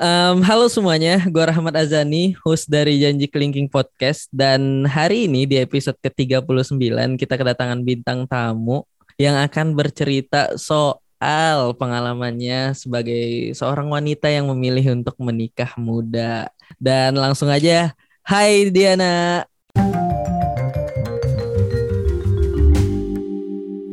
Um, halo semuanya, gue Rahmat Azani, host dari Janji Kelingking Podcast. Dan hari ini di episode ke-39 kita kedatangan bintang tamu yang akan bercerita soal pengalamannya sebagai seorang wanita yang memilih untuk menikah muda. Dan langsung aja, hai Diana.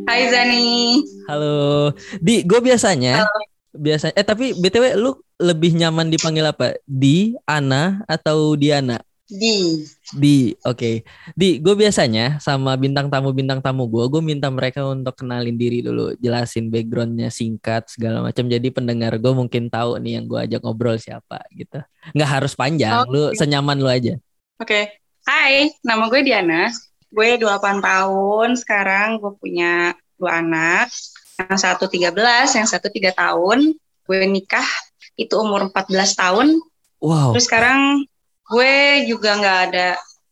Hai Zani. Halo. Di, gue biasanya Halo. Biasa eh tapi BTW lu lebih nyaman dipanggil apa? Di, Ana atau Diana? Di. Di, oke. Di, gue biasanya sama bintang tamu bintang tamu gue, gue minta mereka untuk kenalin diri dulu, jelasin backgroundnya singkat segala macam. Jadi pendengar gue mungkin tahu nih yang gue ajak ngobrol siapa gitu. Nggak harus panjang, lu Oke. senyaman lu aja. Oke. Hai, nama gue Diana. Gue 28 tahun. Sekarang gue punya dua anak. Yang satu 13, yang satu 3 tahun. Gue nikah itu umur 14 tahun. Wow. Terus sekarang gue juga nggak ada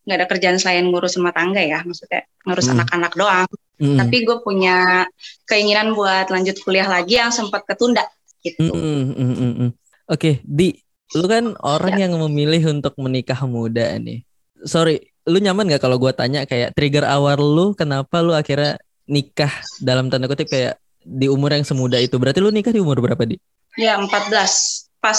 nggak ada kerjaan selain ngurus rumah tangga ya, maksudnya ngurus Hmm. anak-anak doang. Mm, Tapi gue punya keinginan buat lanjut kuliah lagi yang sempat ketunda gitu. mm, mm, mm, mm, mm. Oke, Di, lu kan orang Ya. yang memilih untuk menikah muda nih. Sorry, lu nyaman gak kalau gue tanya kayak trigger awal lu kenapa lu akhirnya nikah dalam tanda kutip kayak di umur yang semuda itu? Berarti lu nikah di umur berapa, Di? Ya 14, pas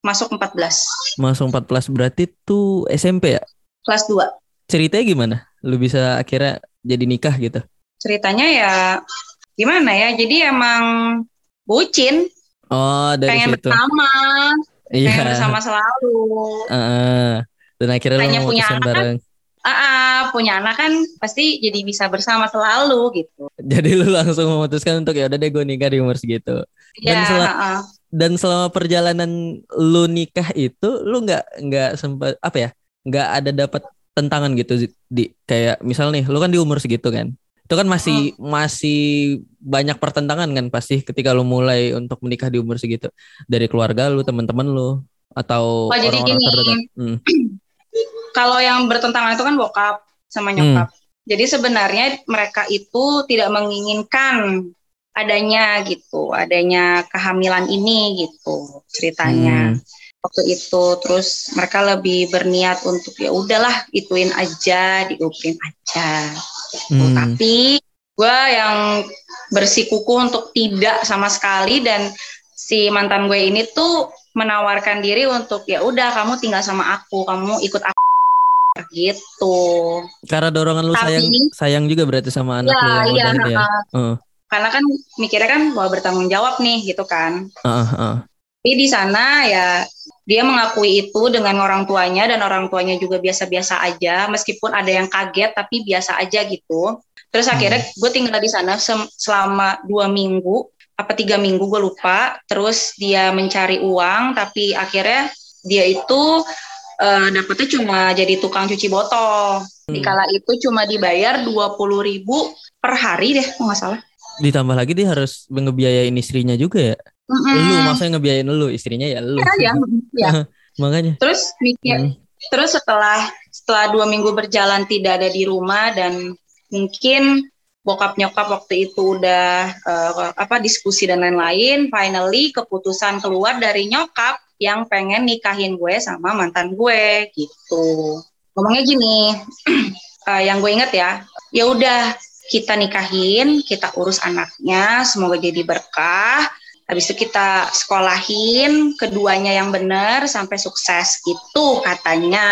masuk 14, Masuk 14 berarti tuh SMP ya? kelas 2. Ceritanya gimana? Lu bisa akhirnya jadi nikah gitu? ceritanya ya gimana ya jadi emang bucin Oh, dari pengen situ. bersama Iya. pengen bersama selalu Heeh. Dan akhirnya Hanya lu punya anak bareng. Ah ah, punya anak kan pasti jadi bisa bersama selalu gitu Jadi lu langsung memutuskan untuk ya udah deh gue nikah di umur segitu. Dan ya sel- ah, ah. Dan selama perjalanan lu nikah itu lu nggak nggak sempat apa ya? nggak ada dapat tentangan gitu di kayak misal nih lu kan di umur segitu kan. Itu kan masih Hmm. masih banyak pertentangan kan pasti ketika lu mulai untuk menikah di umur segitu. Dari keluarga lu, teman-teman lu atau Oh, orang-orang terdekat. Hmm. kalau yang bertentangan itu kan bokap sama nyokap. Jadi sebenarnya mereka itu tidak menginginkan adanya gitu adanya kehamilan ini gitu ceritanya. Hmm. waktu itu terus mereka lebih berniat untuk ya udahlah ituin aja diupin aja. Hmm. tapi gue yang bersikuku untuk tidak sama sekali dan si mantan gue ini tuh menawarkan diri untuk ya udah kamu tinggal sama aku kamu ikut aku gitu Karena dorongan lu Tapi- sayang sayang juga berarti sama anak ya lu yang iya ya. heeh. Heeh. karena kan mikirnya kan bahwa bertanggung jawab nih gitu kan Heeh, heeh. Tapi di sana ya dia mengakui itu dengan orang tuanya dan orang tuanya juga biasa-biasa aja meskipun ada yang kaget tapi biasa aja gitu. Terus akhirnya gue tinggal di sana selama dua minggu apa tiga minggu gue lupa. Terus dia mencari uang tapi akhirnya dia itu eh, dapetnya cuma jadi tukang cuci botol. Di kala itu cuma dibayar dua puluh ribu per hari deh, kalau nggak salah. Ditambah lagi dia harus ngebiayain istrinya juga ya. Mm-mm. Lu maksudnya ngebiayain lu, istrinya ya lu. Iya, ya. Makanya. Terus mikir Hmm. Terus setelah setelah dua minggu berjalan tidak ada di rumah dan mungkin bokap nyokap waktu itu udah eh, apa diskusi dan lain-lain, finally keputusan keluar dari nyokap yang pengen nikahin gue sama mantan gue gitu. Ngomongnya gini, eh, yang gue inget ya, ya udah kita nikahin, kita urus anaknya, semoga jadi berkah. Habis itu kita sekolahin keduanya yang benar sampai sukses gitu katanya.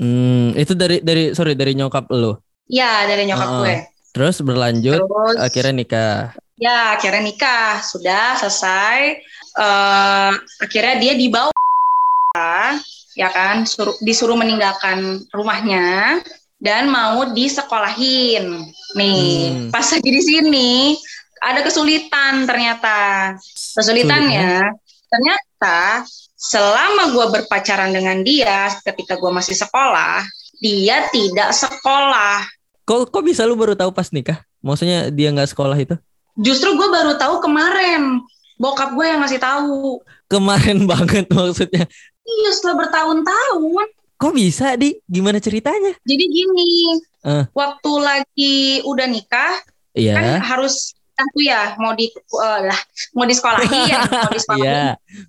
Hmm, itu dari dari sorry dari nyokap lu. Ya dari nyokap Ah, gue. Terus berlanjut Terus akhirnya nikah. ya akhirnya nikah sudah selesai. Eh akhirnya dia dibawa ya kan suruh, disuruh meninggalkan rumahnya dan mau disekolahin. Nih Hmm. pas lagi di sini ada kesulitan ternyata. Kesulitannya ternyata selama gue berpacaran dengan dia ketika gue masih sekolah, dia tidak sekolah. Kok kok bisa lu baru tahu pas nikah? Maksudnya dia nggak sekolah itu? Justru gue baru tahu kemarin. Bokap gue yang ngasih tahu. Kemarin banget maksudnya. Iya setelah bertahun-tahun. Kok bisa di? Gimana ceritanya? Jadi gini, Eh. waktu lagi udah nikah kan Iya. harus aku ya mau di uh, lah mau di sekolahin, mau di sekolahin. Iya,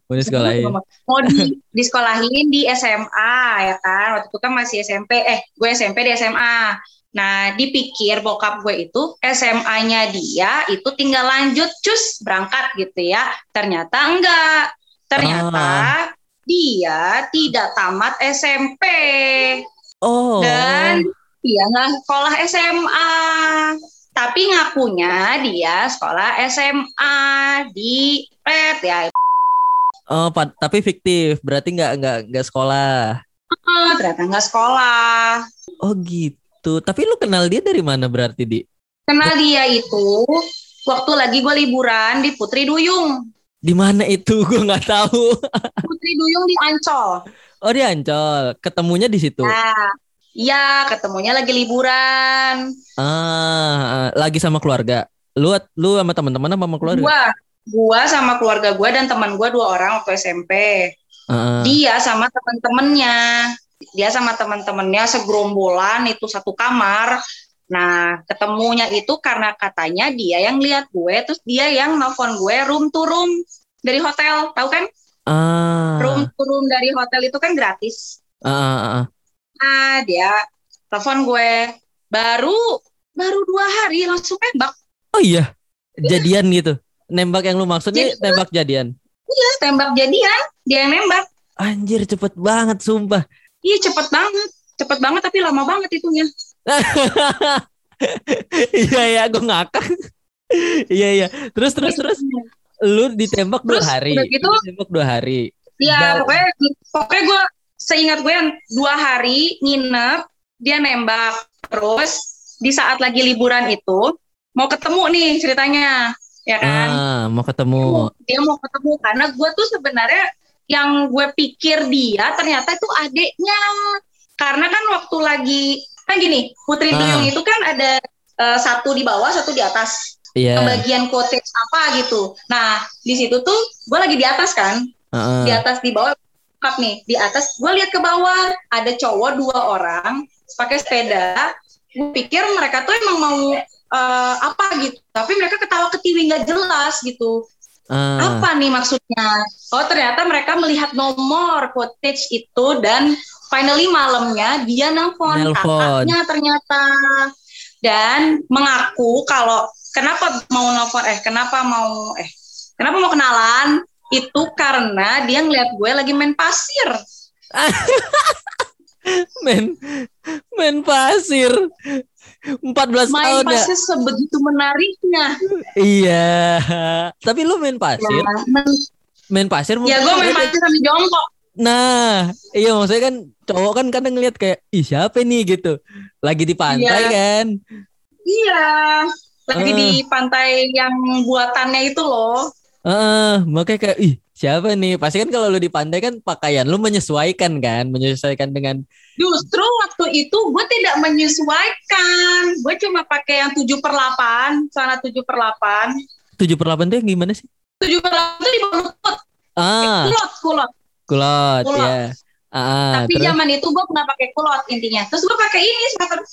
mau di sekolahin. Mau di di sekolahin di SMA ya kan. Waktu itu kan masih SMP, eh gue SMP di SMA. Nah, dipikir bokap gue itu SMA-nya dia itu tinggal lanjut cus berangkat gitu ya. Ternyata enggak. Ternyata Ah. dia tidak tamat SMP. Oh. Dan dia nggak sekolah SMA. Tapi ngakunya dia sekolah SMA di Pet ya. Oh, tapi fiktif. Berarti nggak nggak nggak sekolah. Ah, ternyata nggak sekolah. Oh gitu. Tapi lu kenal dia dari mana berarti di? Kenal dia itu waktu lagi gue liburan di Putri Duyung. Di mana itu? Gue nggak tahu. Putri Duyung di Ancol. Oh di Ancol. Ketemunya di situ. Nah, iya ketemunya lagi liburan. Ah, lagi sama keluarga. Lu lu sama teman-teman apa sama keluarga? Gua, gua sama keluarga gua dan teman gua dua orang waktu SMP. Ah, Dia sama temen-temennya. Dia sama temen-temennya segerombolan itu satu kamar. Nah, ketemunya itu karena katanya dia yang lihat gue, terus dia yang nelfon gue room to room dari hotel, tahu kan? ah, Room to room dari hotel itu kan gratis. ah, ah, ah. Nah, dia telepon gue baru baru dua hari langsung nembak. Oh iya, jadian gitu. Nembak yang lu maksudnya Jadi- tembak jadian. Iya, tembak jadian, dia yang nembak. Anjir cepet banget sumpah. Iya, cepet banget. Cepet banget tapi lama banget itunya. Iya ya, gue ngakak. Iya iya. Terus terus terus lu ditembak dua hari. udah gitu- Lu ditembak dua hari. Iya, pokoknya pokoknya gue seingat gue yang dua hari nginep, dia nembak. Terus di saat lagi liburan itu mau ketemu nih ceritanya, ya kan? Ah, mau ketemu. Dia mau ketemu karena gue tuh sebenarnya yang gue pikir dia ternyata itu adiknya. Karena kan waktu lagi kan gini, Putri Ah. Duyung itu kan ada eh, satu di bawah, satu di atas. Iya. Bagian apa gitu. Nah, di situ tuh gue lagi di atas kan, Heeh. di atas di bawah lengkap nih di atas gue lihat ke bawah ada cowok dua orang pakai sepeda gue pikir mereka tuh emang mau eh, apa gitu tapi mereka ketawa ketiwi nggak jelas gitu Ah. apa nih maksudnya? Oh ternyata mereka melihat nomor cottage itu dan finally malamnya dia Nelpon. kakaknya ternyata. Dan mengaku kalau kenapa mau nelpon eh kenapa mau eh kenapa mau kenalan? Itu karena dia ngeliat gue lagi main pasir. Main main pasir 14 main tahun ya. pasir sebegitu menariknya. Iya. Tapi lu main pasir? Ya, main pasir ya gue main pasir sambil jongkok. Nah iya maksudnya kan cowok kan kadang ngeliat kayak ih siapa nih? gitu. Lagi di pantai Iya. kan. Iya. Lagi Eh. di pantai yang buatannya itu loh. Heeh, makanya kayak ih siapa nih pasti kan kalau lu di pantai kan pakaian lu menyesuaikan kan menyesuaikan dengan Justru waktu itu gue tidak menyesuaikan. Gue cuma pakai yang 7 per 8, celana 7 per 8. 7 per 8 tuh yang gimana sih 7 per 8 itu di bawah lutut, ah kulot, kulot. kulot Kulot. ya ah Tapi terus zaman itu gue pernah pakai kulot intinya. Terus gue pakai ini sepatu.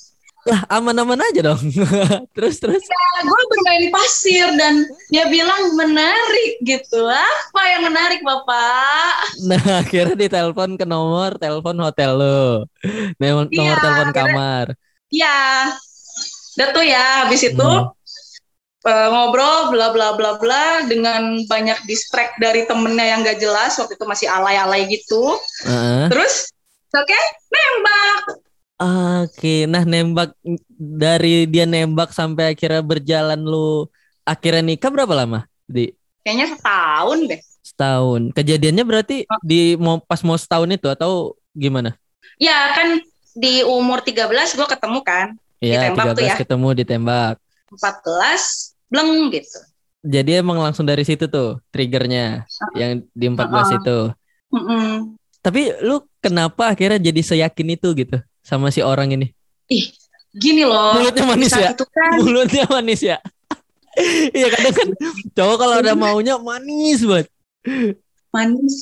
Lah aman-aman aja dong terus terus gue bermain pasir dan dia bilang menarik gitu. Apa yang menarik bapak? nah akhirnya ditelepon ke nomor telepon hotel lo nomor, Iya, nomor telepon akhirnya- kamar Ya, udah tuh ya. Habis itu Hmm. eh, ngobrol bla bla bla bla dengan banyak distract dari temennya yang gak jelas waktu itu masih alay-alay gitu. Heeh. Terus oke nembak. Oke, nah nembak dari dia nembak sampai akhirnya berjalan lu akhirnya nikah berapa lama? Di Kayaknya setahun deh. setahun. Kejadiannya berarti Oh. di mau pas mau setahun itu atau gimana? Ya kan di umur 13 gue ketemu kan. Iya, Ditembak 13 tuh ya. ketemu ditembak. 14 bleng gitu. Jadi emang langsung dari situ tuh triggernya yang di 14 Uh-uh. itu. Mm-mm. Tapi lu kenapa akhirnya jadi seyakin itu gitu sama si orang ini? Ih, gini loh. Mulutnya manis ya? itu kan Mulutnya manis ya? Iya kadang kan cowok kalau ada maunya manis banget. manis.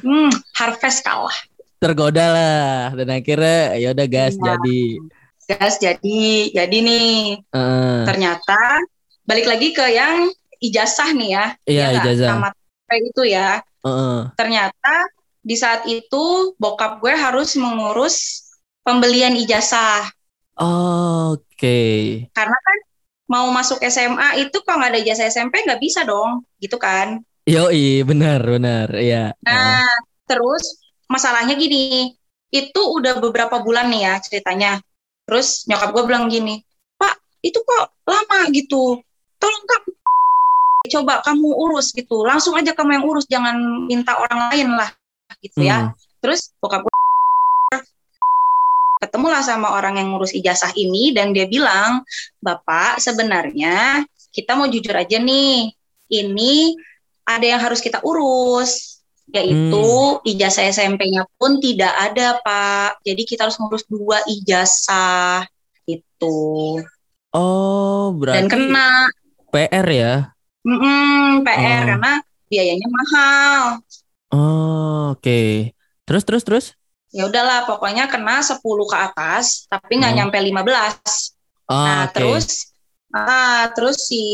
Hmm, harvest kalah. tergoda lah dan akhirnya ya udah gas Iya. jadi Gas jadi jadi nih Heeh. ternyata balik lagi ke yang ijazah nih ya. Iya, nggak? ijazah. Tamat itu ya. Heeh. Ternyata di saat itu bokap gue harus mengurus pembelian ijazah Oke. karena kan mau masuk SMA itu kalau nggak ada ijazah SMP nggak bisa dong, gitu kan. Yoi, benar, benar. Iya. Heeh. Nah, terus masalahnya gini, itu udah beberapa bulan nih ya ceritanya. Terus nyokap gue bilang gini, Pak, itu kok lama gitu. Tolong kamu coba kamu urus gitu. Langsung aja kamu yang urus, jangan minta orang lain lah gitu ya. Hmm. Terus bokap gue ketemulah sama orang yang ngurus ijazah ini dan dia bilang, Bapak sebenarnya kita mau jujur aja nih, ini ada yang harus kita urus, yaitu ijazah SMP-nya pun tidak ada Pak. Jadi kita harus ngurus dua ijazah itu Oh, dan berarti kena PR ya? mm-mm, PR Oh. karena biayanya mahal. Oh, oke. Terus, terus, terus? Ya udahlah, pokoknya kena 10 ke atas, tapi nggak Oh. nyampe 15. Ah, Nah, oke. terus ah terus si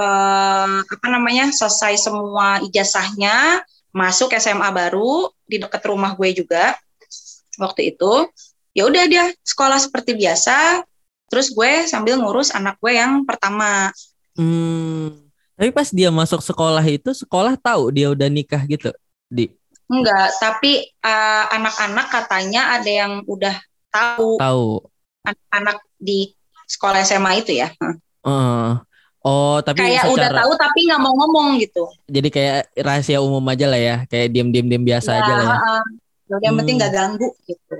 eh, apa namanya? selesai semua ijazahnya, masuk SMA baru di dekat rumah gue juga. Waktu itu, ya udah dia sekolah seperti biasa. Terus gue sambil ngurus anak gue yang pertama. Hmm. Tapi pas dia masuk sekolah itu, sekolah tahu dia udah nikah gitu, Di. Enggak, tapi eh, anak-anak katanya ada yang udah tahu Tahu. anak-anak di sekolah SMA itu ya. Eh. Oh, tapi Kayak udah secara tahu tapi nggak mau ngomong gitu. jadi kayak rahasia umum aja lah ya, kayak diam-diam diam biasa aja lah ya. Yaudah, yang penting Hmm. nggak ganggu gitu.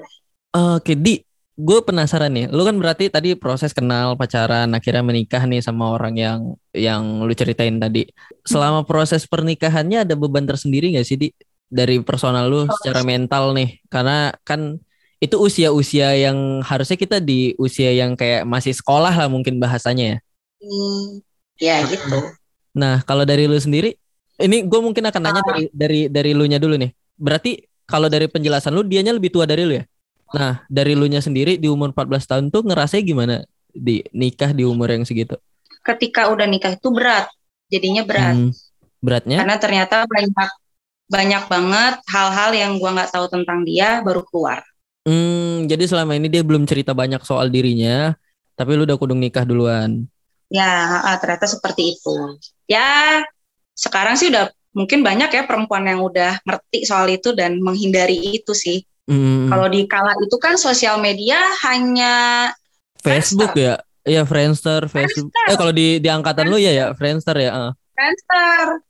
Oke, Di, gue penasaran nih. Lu kan berarti tadi proses kenal pacaran, akhirnya menikah nih sama orang yang yang lu ceritain tadi. Selama proses pernikahannya ada beban tersendiri gak sih, Di? Dari personal lu secara mental nih, karena kan itu usia-usia yang harusnya kita di usia yang kayak masih sekolah lah mungkin bahasanya ya. Hmm, ya gitu. Nah, kalau dari lu sendiri, ini gue mungkin akan nanya dari dari dari lu nya dulu nih. Berarti kalau dari penjelasan lu, dianya lebih tua dari lu ya? Nah, dari lu nya sendiri di umur 14 tahun tuh ngerasanya gimana di nikah di umur yang segitu? Ketika udah nikah itu berat, jadinya berat. Hmm, beratnya? Karena ternyata banyak banyak banget hal-hal yang gua nggak tahu tentang dia baru keluar. Hmm, jadi selama ini dia belum cerita banyak soal dirinya, tapi lu udah kudung nikah duluan. Ya, ternyata seperti itu. Ya, sekarang sih udah mungkin banyak ya perempuan yang udah ngerti soal itu dan menghindari itu sih. Hmm, Kalau di kala itu kan sosial media hanya Facebook ya? Iya, Friendster, Facebook. Eh kalau di di angkatan lu ya ya, Friendster ya. Friendster.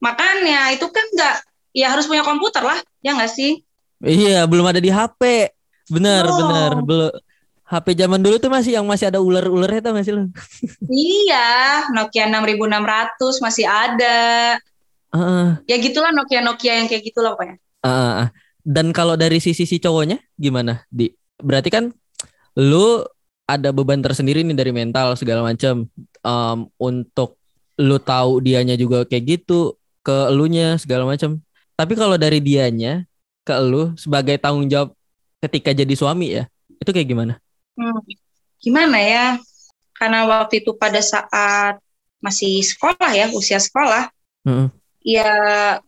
Makanya itu kan nggak, ya harus punya komputer lah, ya nggak sih? Iya, belum ada di HP. Benar, Oh. benar. Belum HP zaman dulu tuh masih yang masih ada ular-ularnya tuh masih lu. Iya, Nokia 6600 masih ada. Heeh. Ya gitulah Nokia-Nokia yang kayak gitulah pokoknya. ah. Dan kalau dari sisi si cowoknya gimana? Di berarti kan lu ada beban tersendiri nih dari mental segala macam Em, untuk lu tahu dianya juga kayak gitu ke elunya segala macam. Tapi kalau dari dianya ke lu sebagai tanggung jawab ketika jadi suami ya, itu kayak gimana? Hmm, Gimana ya? Karena waktu itu pada saat masih sekolah ya, usia sekolah, Heeh. ya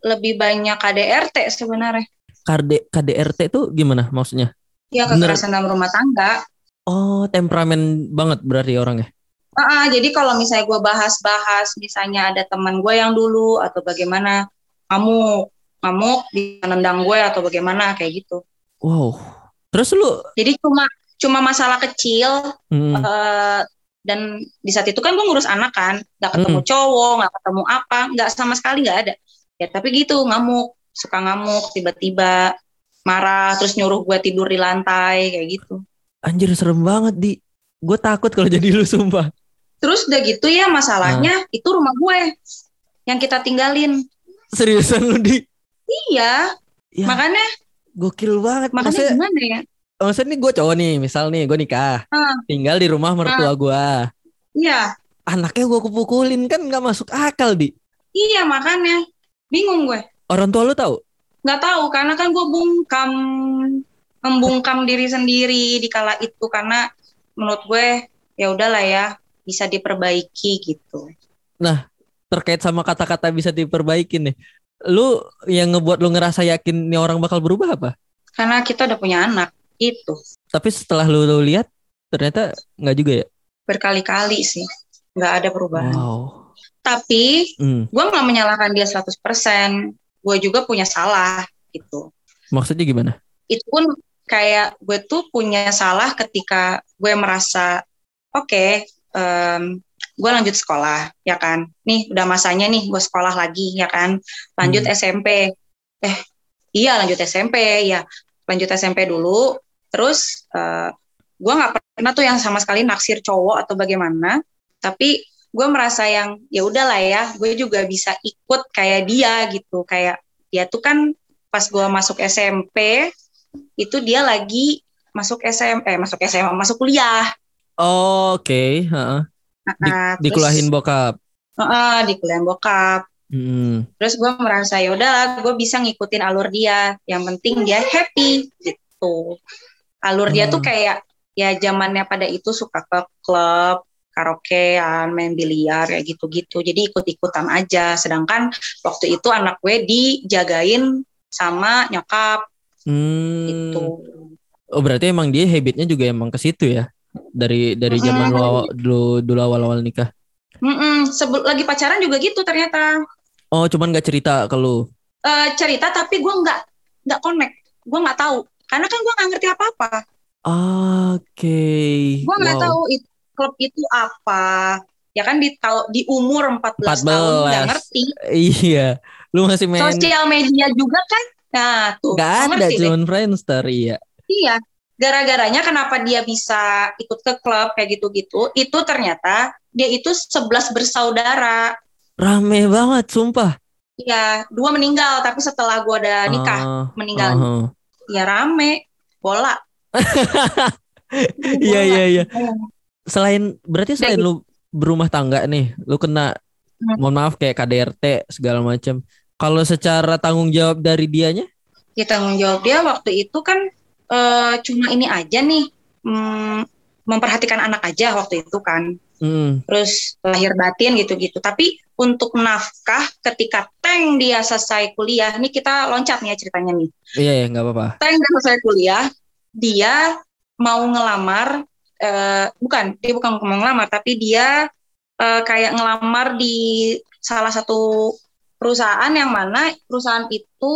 lebih banyak KDRT sebenarnya. KD, KDRT tuh gimana maksudnya? Ya Bener. kekerasan dalam rumah tangga. Oh, temperamen banget berarti orangnya. Ah, jadi kalau misalnya gue bahas-bahas, misalnya ada teman gue yang dulu atau bagaimana, ngamuk, ngamuk di nendang gue atau bagaimana kayak gitu. Wow. Terus lu Jadi cuma cuma masalah kecil hmm, eh, dan di saat itu kan gue ngurus anak kan, nggak ketemu cowok, nggak ketemu apa, nggak sama sekali nggak ada. Ya tapi gitu ngamuk, suka ngamuk tiba-tiba marah terus nyuruh gue tidur di lantai kayak gitu. anjir serem banget di. Gue takut kalau jadi lu sumpah. Terus udah gitu ya masalahnya itu rumah gue yang kita tinggalin. Seriusan lu di. Iya, Ya, makanya gokil banget. makanya Maksudnya, gimana ya? maksudnya nih gue cowok nih, misal nih gue nikah, Ah. tinggal di rumah mertua gue. Iya, Anaknya gue kepukulin kan nggak masuk akal di. iya makanya bingung gue. Orang tua lu tahu? Nggak tahu karena kan gue bungkam membungkam diri sendiri di kala itu karena menurut gue ya udahlah ya bisa diperbaiki gitu. Terkait sama kata-kata bisa diperbaiki nih. Lu yang ngebuat lu ngerasa yakin nih orang bakal berubah apa? Karena kita udah punya anak itu Tapi setelah lu, lu lihat ternyata nggak juga ya. berkali-kali sih nggak ada perubahan. Wow. Tapi Hmm. gue nggak menyalahkan dia 100%. Gue juga punya salah gitu. Maksudnya gimana? Itu pun kayak gue tuh punya salah ketika gue merasa oke em, gue lanjut sekolah ya kan. Nih udah masanya nih gue sekolah lagi ya kan. Lanjut Hmm. SMP. Eh iya lanjut SMP ya. Lanjut SMP dulu. Terus eh, gue nggak pernah tuh yang sama sekali naksir cowok atau bagaimana. Tapi gue merasa yang ya udahlah ya gue juga bisa ikut kayak dia gitu kayak dia tuh kan pas gue masuk SMP itu dia lagi masuk SM eh masuk SMA masuk kuliah Oh, Oke, heeh. Di, terus- dikulahin bokap. Heeh, di kuliah bokap Hmm. terus gue merasa ya udahlah gue bisa ngikutin alur dia yang penting dia happy gitu alur dia tuh Hmm. kayak ya zamannya pada itu suka ke klub karaokean main biliar kayak gitu-gitu jadi ikut-ikutan aja sedangkan waktu itu anak gue dijagain sama nyokap Hmm. gitu Oh berarti emang dia habitnya juga emang ke situ ya? Dari dari zaman awal, dulu dulu awal-awal nikah. Mm-mm, sebel- lagi pacaran juga gitu ternyata Oh cuman nggak cerita ke lu. Eh, cerita tapi gue nggak nggak connect gue nggak tahu karena kan gue nggak ngerti apa-apa Oke. gue nggak Wow. tahu it- klub itu apa ya kan di tau- di umur 14, tahun nggak 14. ngerti Iya. Lu masih main sosial media juga kan nah tuh nggak nggak ada cuman Friendster iya. iya gara-garanya kenapa dia bisa ikut ke klub kayak gitu-gitu itu ternyata dia itu 11 bersaudara Rame banget sumpah. Iya, dua meninggal tapi setelah gue udah nikah Ah, meninggal ah. ya rame bola Iya iya iya. Selain berarti selain Dari- lu berumah tangga nih, lu kena Hmm. mohon maaf kayak KDRT segala macam. Kalau secara tanggung jawab dari dianya? ya tanggung jawab dia waktu itu kan eh, cuma ini aja nih mm, memperhatikan anak aja waktu itu kan. Hmm. terus lahir batin gitu-gitu. Tapi untuk nafkah ketika Teng dia selesai kuliah nih kita loncat nih ya ceritanya nih. Iya ya nggak apa-apa. Teng dia selesai kuliah dia mau ngelamar eh, bukan dia bukan mau ngelamar tapi dia eh, kayak ngelamar di salah satu perusahaan yang mana perusahaan itu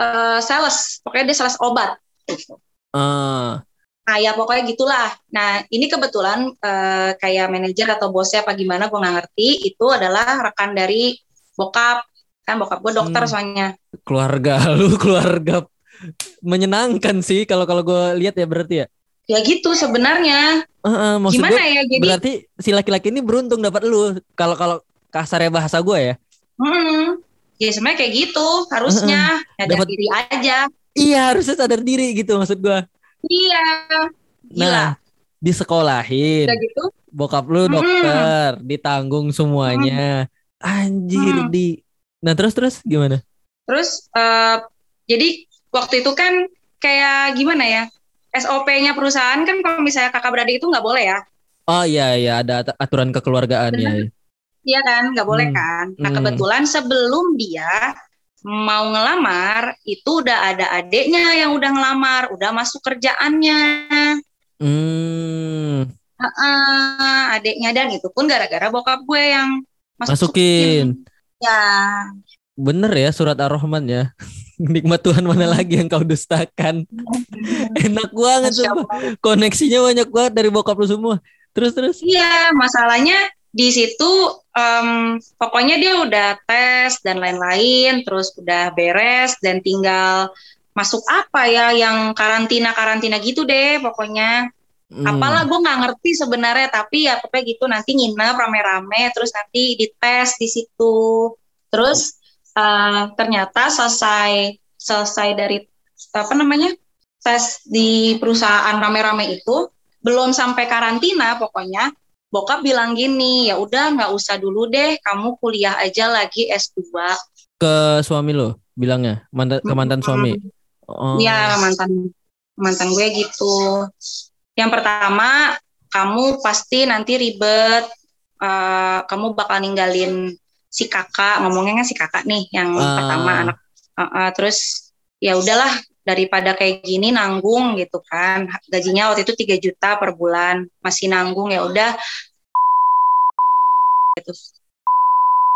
eh, sales. Pokoknya dia sales obat Ah, Ah ya pokoknya gitulah. Nah ini kebetulan eh, kayak manajer atau bosnya apa gimana gue nggak ngerti. Itu adalah rekan dari bokap kan bokap gue dokter Hmm. soalnya. keluarga lu keluarga menyenangkan sih kalau kalau gue lihat ya berarti ya. Ya gitu sebenarnya. Heeh, maksud Gimana gue ya jadi? berarti si laki-laki ini beruntung dapat lu. Kalau kalau kasarnya bahasa gue ya. hmm, ya sebenarnya kayak gitu harusnya nyadar Dapat- diri aja. Iya harusnya sadar diri gitu maksud gue. Iya. Gila. Nah disekolahin. Udah gitu. Bokap lu dokter, ditanggung semuanya. Anjir Mm. di. Nah terus terus gimana? Terus eh, jadi waktu itu kan kayak gimana ya? SOP-nya perusahaan kan kalau misalnya kakak beradik itu nggak boleh ya. Oh iya iya ada at- aturan kekeluargaan ya. Iya kan, nggak boleh Hmm. kan. Nah Hmm. kebetulan sebelum dia mau ngelamar itu udah ada adeknya yang udah ngelamar, udah masuk kerjaannya. Hmm, Heeh, adeknya dan itu pun gara-gara bokap gue yang masukin. Ya, Bener ya surat ar-Rahman ya. Nikmat Tuhan mana lagi yang kau dustakan. Enak banget Masya sumpah. Koneksinya banyak banget dari bokap lu semua. Terus terus. Iya, masalahnya di situ em, pokoknya dia udah tes dan lain-lain, terus udah beres dan tinggal masuk apa ya yang karantina karantina gitu deh pokoknya. Hmm. apalah gue nggak ngerti sebenarnya tapi ya pokoknya gitu nanti nginep rame-rame terus nanti dites di situ terus eh, ternyata selesai selesai dari apa namanya tes di perusahaan rame-rame itu belum sampai karantina pokoknya bokap bilang gini ya udah nggak usah dulu deh kamu kuliah aja lagi S2 ke suami lo bilangnya mantan ke mantan suami. Oh. Iya mantan mantan gue gitu. Yang pertama kamu pasti nanti ribet, uh, kamu bakal ninggalin si kakak, ngomongnya kan si kakak nih yang uh. pertama anak, uh, uh, terus ya udahlah daripada kayak gini nanggung gitu kan. Gajinya waktu itu 3 juta per bulan masih nanggung ya udah. Itu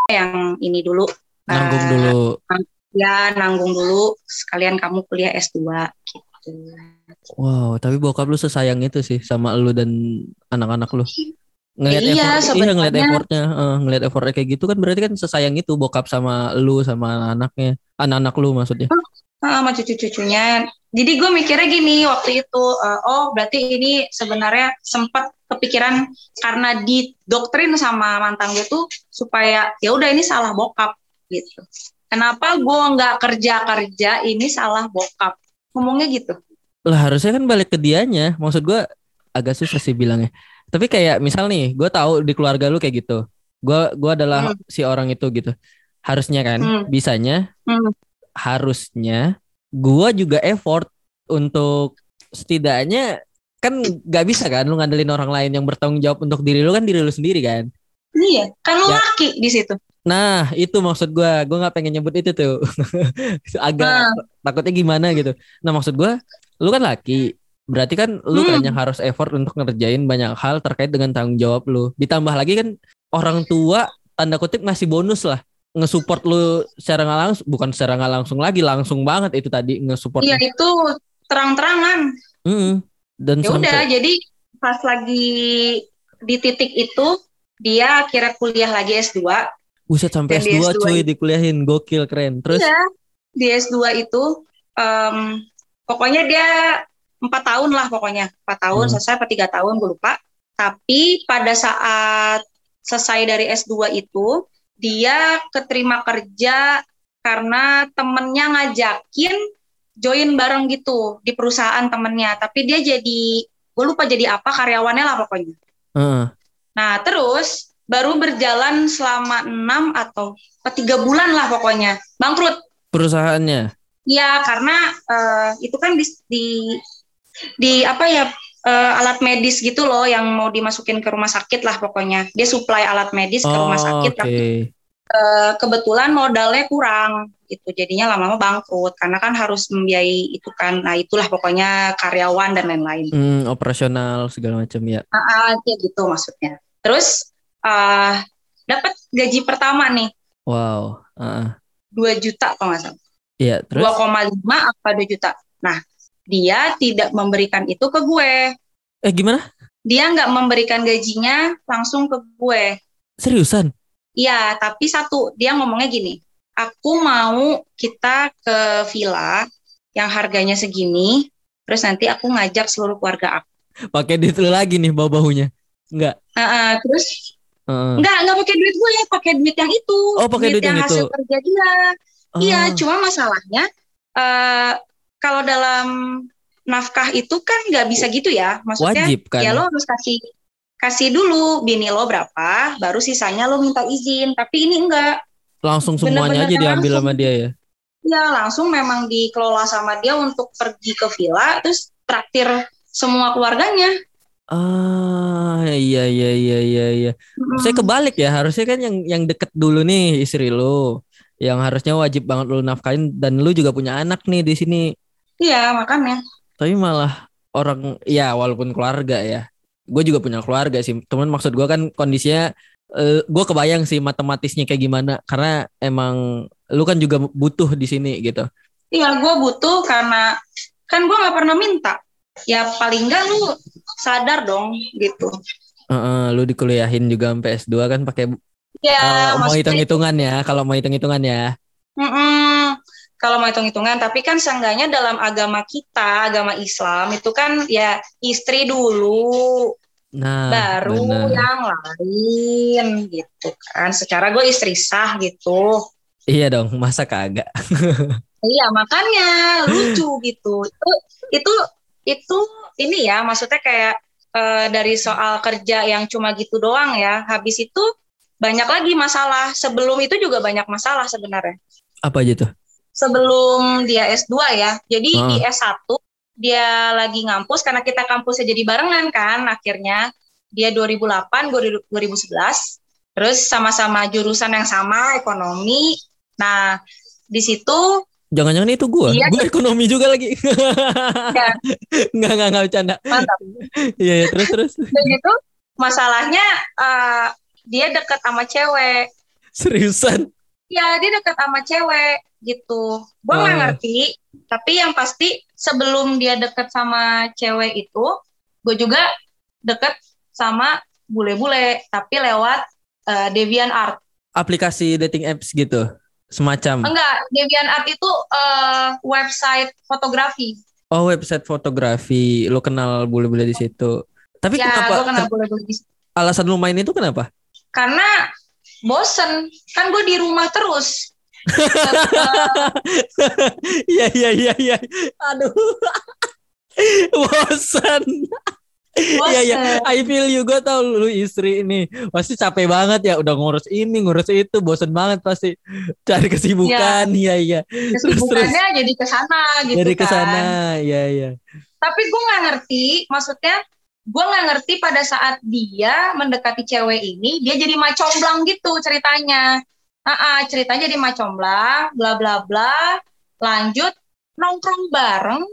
yang ini dulu nanggung uh, dulu. ya nanggung dulu. Sekalian kamu kuliah S2 gitu. Wow tapi bokap lu sesayang itu sih sama lu dan anak-anak lu. Ngelihat iya, effort, iya ngelihat effortnya uh, ngelihat effortnya kayak gitu kan berarti kan sesayang itu bokap sama lu sama anaknya anak-anak lu maksudnya. Oh, sama cucu-cucunya. Jadi gue mikirnya gini waktu itu, uh, oh berarti ini sebenarnya sempat kepikiran karena didoktrin sama mantan gue tuh supaya ya udah ini salah bokap gitu. Kenapa gue nggak kerja kerja ini salah bokap? Ngomongnya gitu. Lah harusnya kan balik ke dianya. Maksud gue agak susah sih bilangnya. Tapi kayak misal nih, gue tahu di keluarga lu kayak gitu. Gue gua adalah hmm. si orang itu gitu. Harusnya kan, hmm. bisanya hmm harusnya gua juga effort untuk setidaknya kan nggak bisa kan lu ngandelin orang lain yang bertanggung jawab untuk diri lu kan diri lu sendiri kan? Iya kan lu ya. laki di situ. Nah itu maksud gua. Gua nggak pengen nyebut itu tuh. Agak nah. takutnya gimana gitu. Nah maksud gua lu kan laki berarti kan lu hmm. kan yang harus effort untuk ngerjain banyak hal terkait dengan tanggung jawab lu. Ditambah lagi kan orang tua tanda kutip ngasih bonus lah ngesupport lu secara nggak langsung bukan secara nggak langsung lagi langsung banget itu tadi ngesupport iya itu terang-terangan. Mm -hmm. dan ya udah jadi pas lagi di titik itu dia akhirnya kuliah lagi S2 Buset sampai S2, S2 cuy dikuliahin gokil keren. Terus? Iya, di S2 itu um, pokoknya dia empat tahun lah pokoknya. Empat tahun hmm. selesai apa tiga tahun gue lupa. Tapi pada saat selesai dari S2 itu dia keterima kerja karena temennya ngajakin join bareng gitu di perusahaan temennya. Tapi dia jadi gue lupa jadi apa karyawannya lah pokoknya. Uh. nah terus baru berjalan selama enam atau tiga bulan lah pokoknya. Bangkrut. Perusahaannya? Ya karena uh, itu kan di, di di apa ya uh, alat medis gitu loh yang mau dimasukin ke rumah sakit lah pokoknya. Dia supply alat medis oh, ke rumah oh, sakit okay. tapi uh, kebetulan modalnya kurang gitu. Jadinya lama-lama bangkrut karena kan harus membiayai itu kan. Nah, itulah pokoknya karyawan dan lain-lain. Hmm, operasional segala macam ya. Ah, uh, kayak gitu maksudnya. Terus uh, dapat gaji pertama nih. Wow. Uh. 2 juta kalau nggak salah. Iya, terus 2,5 apa 2 juta. Nah, dia tidak memberikan itu ke gue. Eh gimana? Dia nggak memberikan gajinya langsung ke gue. Seriusan? Iya, tapi satu dia ngomongnya gini, aku mau kita ke villa yang harganya segini, terus nanti aku ngajak seluruh keluarga aku. Pakai duit lu lagi nih bau baunya? Enggak. Uh, uh, terus uh. enggak enggak pakai duit gue ya, pakai duit yang itu. Oh, pakai duit, duit yang, yang hasil itu. kerja dia. Oh. Iya, cuma masalahnya uh, kalau dalam nafkah itu kan nggak bisa gitu ya. Maksudnya Wajib, kan? ya lo harus kasih kasih dulu bini lo berapa baru sisanya lo minta izin. Tapi ini enggak. Langsung semuanya Bener -bener aja diambil langsung, sama dia ya? Ya langsung memang dikelola sama dia untuk pergi ke villa terus traktir semua keluarganya. Ah iya iya iya iya iya. Hmm. saya kebalik ya harusnya kan yang yang deket dulu nih istri lo yang harusnya wajib banget lo nafkahin dan lu juga punya anak nih di sini Iya makanya. Tapi malah orang ya walaupun keluarga ya. Gue juga punya keluarga sih. Temen maksud gue kan kondisinya uh, gue kebayang sih matematisnya kayak gimana karena emang lu kan juga butuh di sini gitu. Iya gue butuh karena kan gue nggak pernah minta. Ya paling enggak lu sadar dong gitu. Uh, uh, lu dikuliahin juga sampai S2 kan pakai Ya, uh, mau hitung-hitungan ya, kalau mau hitung-hitungan ya. Mm -mm kalau mau hitung-hitungan, tapi kan seenggaknya dalam agama kita, agama Islam itu kan ya istri dulu, nah, baru bener. yang lain gitu kan. Secara gue istri sah gitu. Iya dong, masa kagak? iya makanya lucu gitu. Itu itu itu ini ya, maksudnya kayak uh, dari soal kerja yang cuma gitu doang ya. Habis itu banyak lagi masalah. Sebelum itu juga banyak masalah sebenarnya. Apa aja tuh? Sebelum dia S2 ya. Jadi uh. di S1 dia lagi ngampus karena kita kampusnya jadi barengan kan akhirnya. dia 2008 gue 2011 terus sama-sama jurusan yang sama ekonomi nah di situ Jangan-jangan itu gue, Iya. gue ekonomi juga lagi. Ya. Nggak nggak nggak bercanda. mantap Iya ya, terus terus dan itu masalahnya eh, dia deket sama cewek seriusan. Ya dia deket sama cewek gitu gue nggak Ah. ngerti tapi yang pasti sebelum dia deket sama cewek itu gue juga deket sama bule-bule tapi lewat eh, Devian Art Aplikasi dating apps gitu, semacam. enggak Devian Art itu eh, website fotografi Oh website fotografi, lo kenal bule-bule di situ. Tapi ya kenapa? gue kenal ken- bule-bule di situ. alasan lo main itu kenapa? karena bosen kan gue di rumah terus Iya iya iya iya. Aduh. Bosan. Iya iya. bosen I feel you. Gue tau lu istri ini pasti capek banget ya. Udah ngurus ini, ngurus itu, bosan banget pasti. Cari kesibukan. Iya iya. kesibukannya jadi ke sana gitu kan ke sana. Iya iya. tapi gue nggak ngerti maksudnya gue nggak ngerti pada saat dia mendekati cewek ini dia jadi macomblang gitu ceritanya ah ah, ceritanya jadi macomblang bla bla bla lanjut nongkrong bareng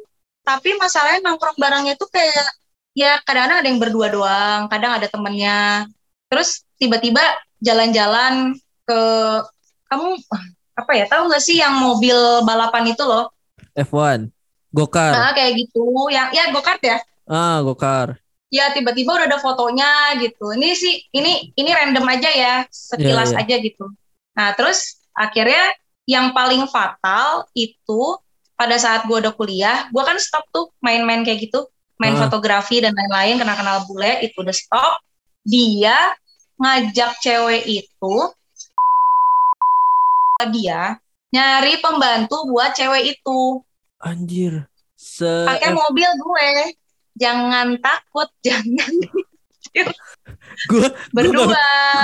tapi masalahnya nongkrong barengnya tuh kayak ya kadang-kadang ada yang berdua doang kadang ada temennya terus tiba-tiba jalan-jalan ke kamu apa ya tahu nggak sih yang mobil balapan itu loh F1. Gokar. nah kayak gitu yang ya go-kart ya Ah, gokar. Ya tiba-tiba udah ada fotonya gitu. Ini sih ini ini random aja ya, sekilas Iya, iya. aja gitu. Nah, terus akhirnya yang paling fatal itu pada saat gue udah kuliah, gue kan stop tuh main-main kayak gitu, main Ah. fotografi dan lain-lain, kenal-kenal bule itu udah stop. Dia ngajak cewek itu dia nyari pembantu buat cewek itu Anjir. Se pakai mobil gue. Jangan takut, jangan gue berdua.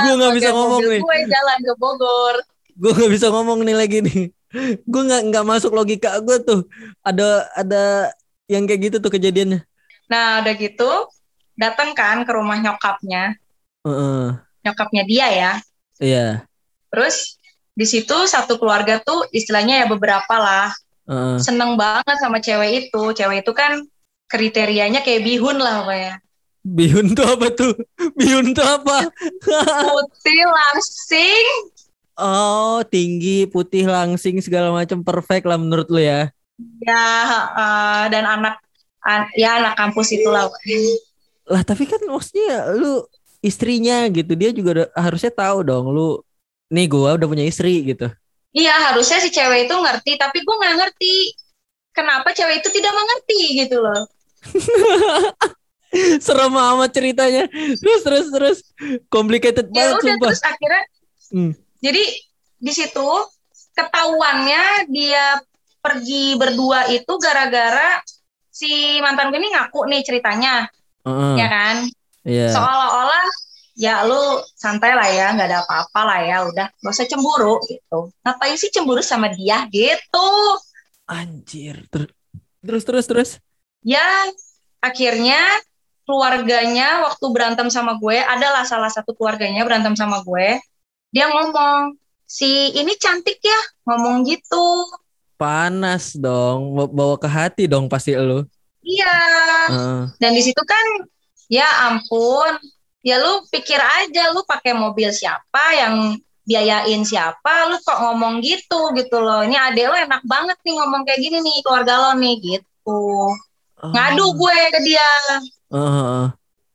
gua nggak bisa ngomong nih. Gue jalan ke Bogor. gue nggak bisa ngomong nih lagi nih. Gue nggak nggak masuk logika gue tuh. Ada ada yang kayak gitu tuh kejadiannya. Nah, udah gitu datang kan ke rumah nyokapnya, Heeh. nyokapnya dia ya. Iya. Terus di situ satu keluarga tuh istilahnya ya beberapa lah Heeh. seneng banget sama cewek itu. Cewek itu kan kriterianya kayak bihun lah pokoknya. Bihun tuh apa tuh? Bihun tuh apa? Putih langsing, Oh, tinggi, putih, langsing segala macam perfect lah menurut lu ya. ya eh, dan anak an- ya anak kampus itulah. Lah tapi kan maksudnya lu istrinya gitu, dia juga harusnya tahu dong lu nih gua udah punya istri gitu. Iya harusnya si cewek itu ngerti, tapi gue nggak ngerti kenapa cewek itu tidak mengerti gitu loh. Serem amat ceritanya. Terus terus terus complicated Ya banget udah sumpah. terus akhirnya, Hmm. jadi di situ ketahuannya dia pergi berdua itu gara-gara si mantan gue ini ngaku nih ceritanya, Heeh. ya kan? Iya. Seolah-olah ya lu santai lah ya, nggak ada apa-apa lah ya, udah gak usah cemburu gitu. Ngapain sih cemburu sama dia gitu? Anjir. Ter- Terus terus terus. Ya akhirnya keluarganya waktu berantem sama gue adalah salah satu keluarganya berantem sama gue dia ngomong si ini cantik ya ngomong gitu Panas dong, Bawa- ke hati dong pasti lu. iya Heeh. dan di situ kan ya ampun ya lu pikir aja lu pakai mobil siapa yang biayain siapa lu kok ngomong gitu gitu loh ini adek lo enak banget nih ngomong kayak gini nih keluarga lo nih gitu Oh. ngadu gue ke dia heeh.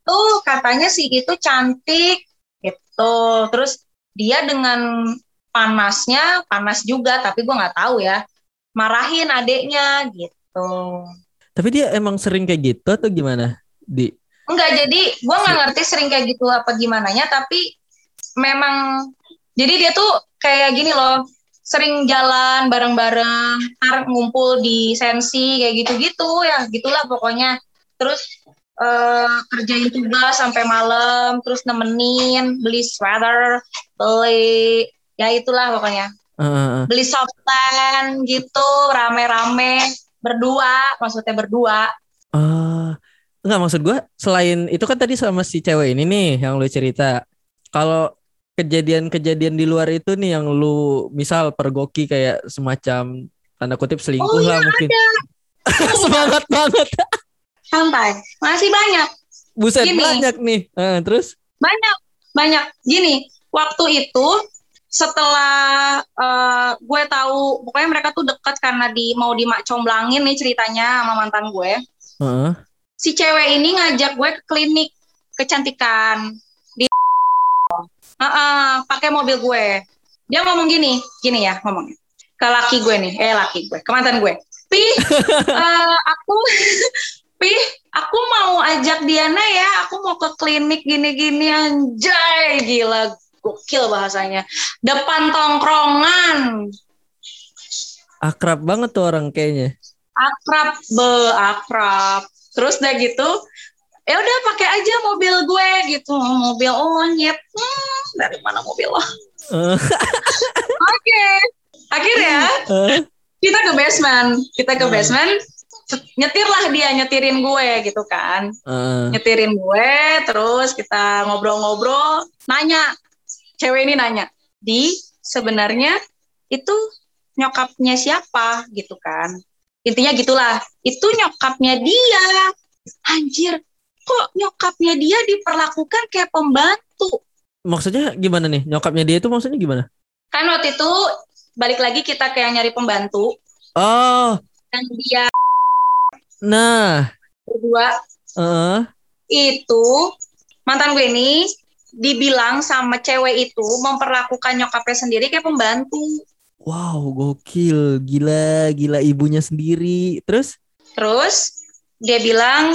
tuh katanya sih itu cantik gitu terus dia dengan panasnya panas juga tapi gue nggak tahu ya marahin adeknya gitu Tapi dia emang sering kayak gitu atau gimana? Di enggak jadi gue nggak ngerti sering kayak gitu apa gimana nya tapi memang jadi dia tuh kayak gini loh sering jalan bareng-bareng ntar ngumpul di sensi kayak gitu-gitu ya gitulah pokoknya terus eh, kerjain tugas sampai malam terus nemenin beli sweater beli ya itulah pokoknya heeh. beli softan gitu rame-rame berdua maksudnya berdua Ah, Enggak maksud gue selain itu kan tadi sama si cewek ini nih yang lu cerita. Kalau kejadian-kejadian di luar itu nih yang lu misal pergoki kayak semacam tanda kutip selingkuh Oh, lah iya, mungkin. ada. Semangat banget. Santai. Masih banyak. Buset Gini. banyak nih. Eh, terus Banyak. Banyak. Gini, waktu itu setelah eh, gue tahu pokoknya mereka tuh dekat karena di mau dimacomblangin nih ceritanya sama mantan gue. Heeh. Si cewek ini ngajak gue ke klinik kecantikan di Heeh, pakai mobil gue. Dia ngomong gini, gini ya ngomongnya. Ke laki gue nih, eh laki gue, ke mantan gue. Pi, eh, aku Pi, aku mau ajak Diana ya, aku mau ke klinik gini-gini anjay, gila gokil bahasanya. Depan tongkrongan, akrab banget tuh orang kayaknya. akrab be akrab. Terus udah gitu, ya udah pakai aja mobil gue gitu, mobil onyet. Hmm, dari mana mobil lo? Eh, Oke. Akhirnya eh, kita ke basement, kita ke Hmm. basement, nyetir lah dia nyetirin gue gitu kan. eh. nyetirin gue terus kita ngobrol-ngobrol nanya cewek ini nanya di sebenarnya itu nyokapnya siapa gitu kan intinya gitulah itu nyokapnya dia anjir kok nyokapnya dia diperlakukan kayak pembantu Maksudnya gimana nih? Nyokapnya dia itu maksudnya gimana? kan waktu itu balik lagi kita kayak nyari pembantu Oh, dan dia nah, berdua eh, itu mantan gue ini dibilang sama cewek itu memperlakukan nyokapnya sendiri kayak pembantu. wow, gokil, gila, gila ibunya sendiri. Terus? Terus dia bilang,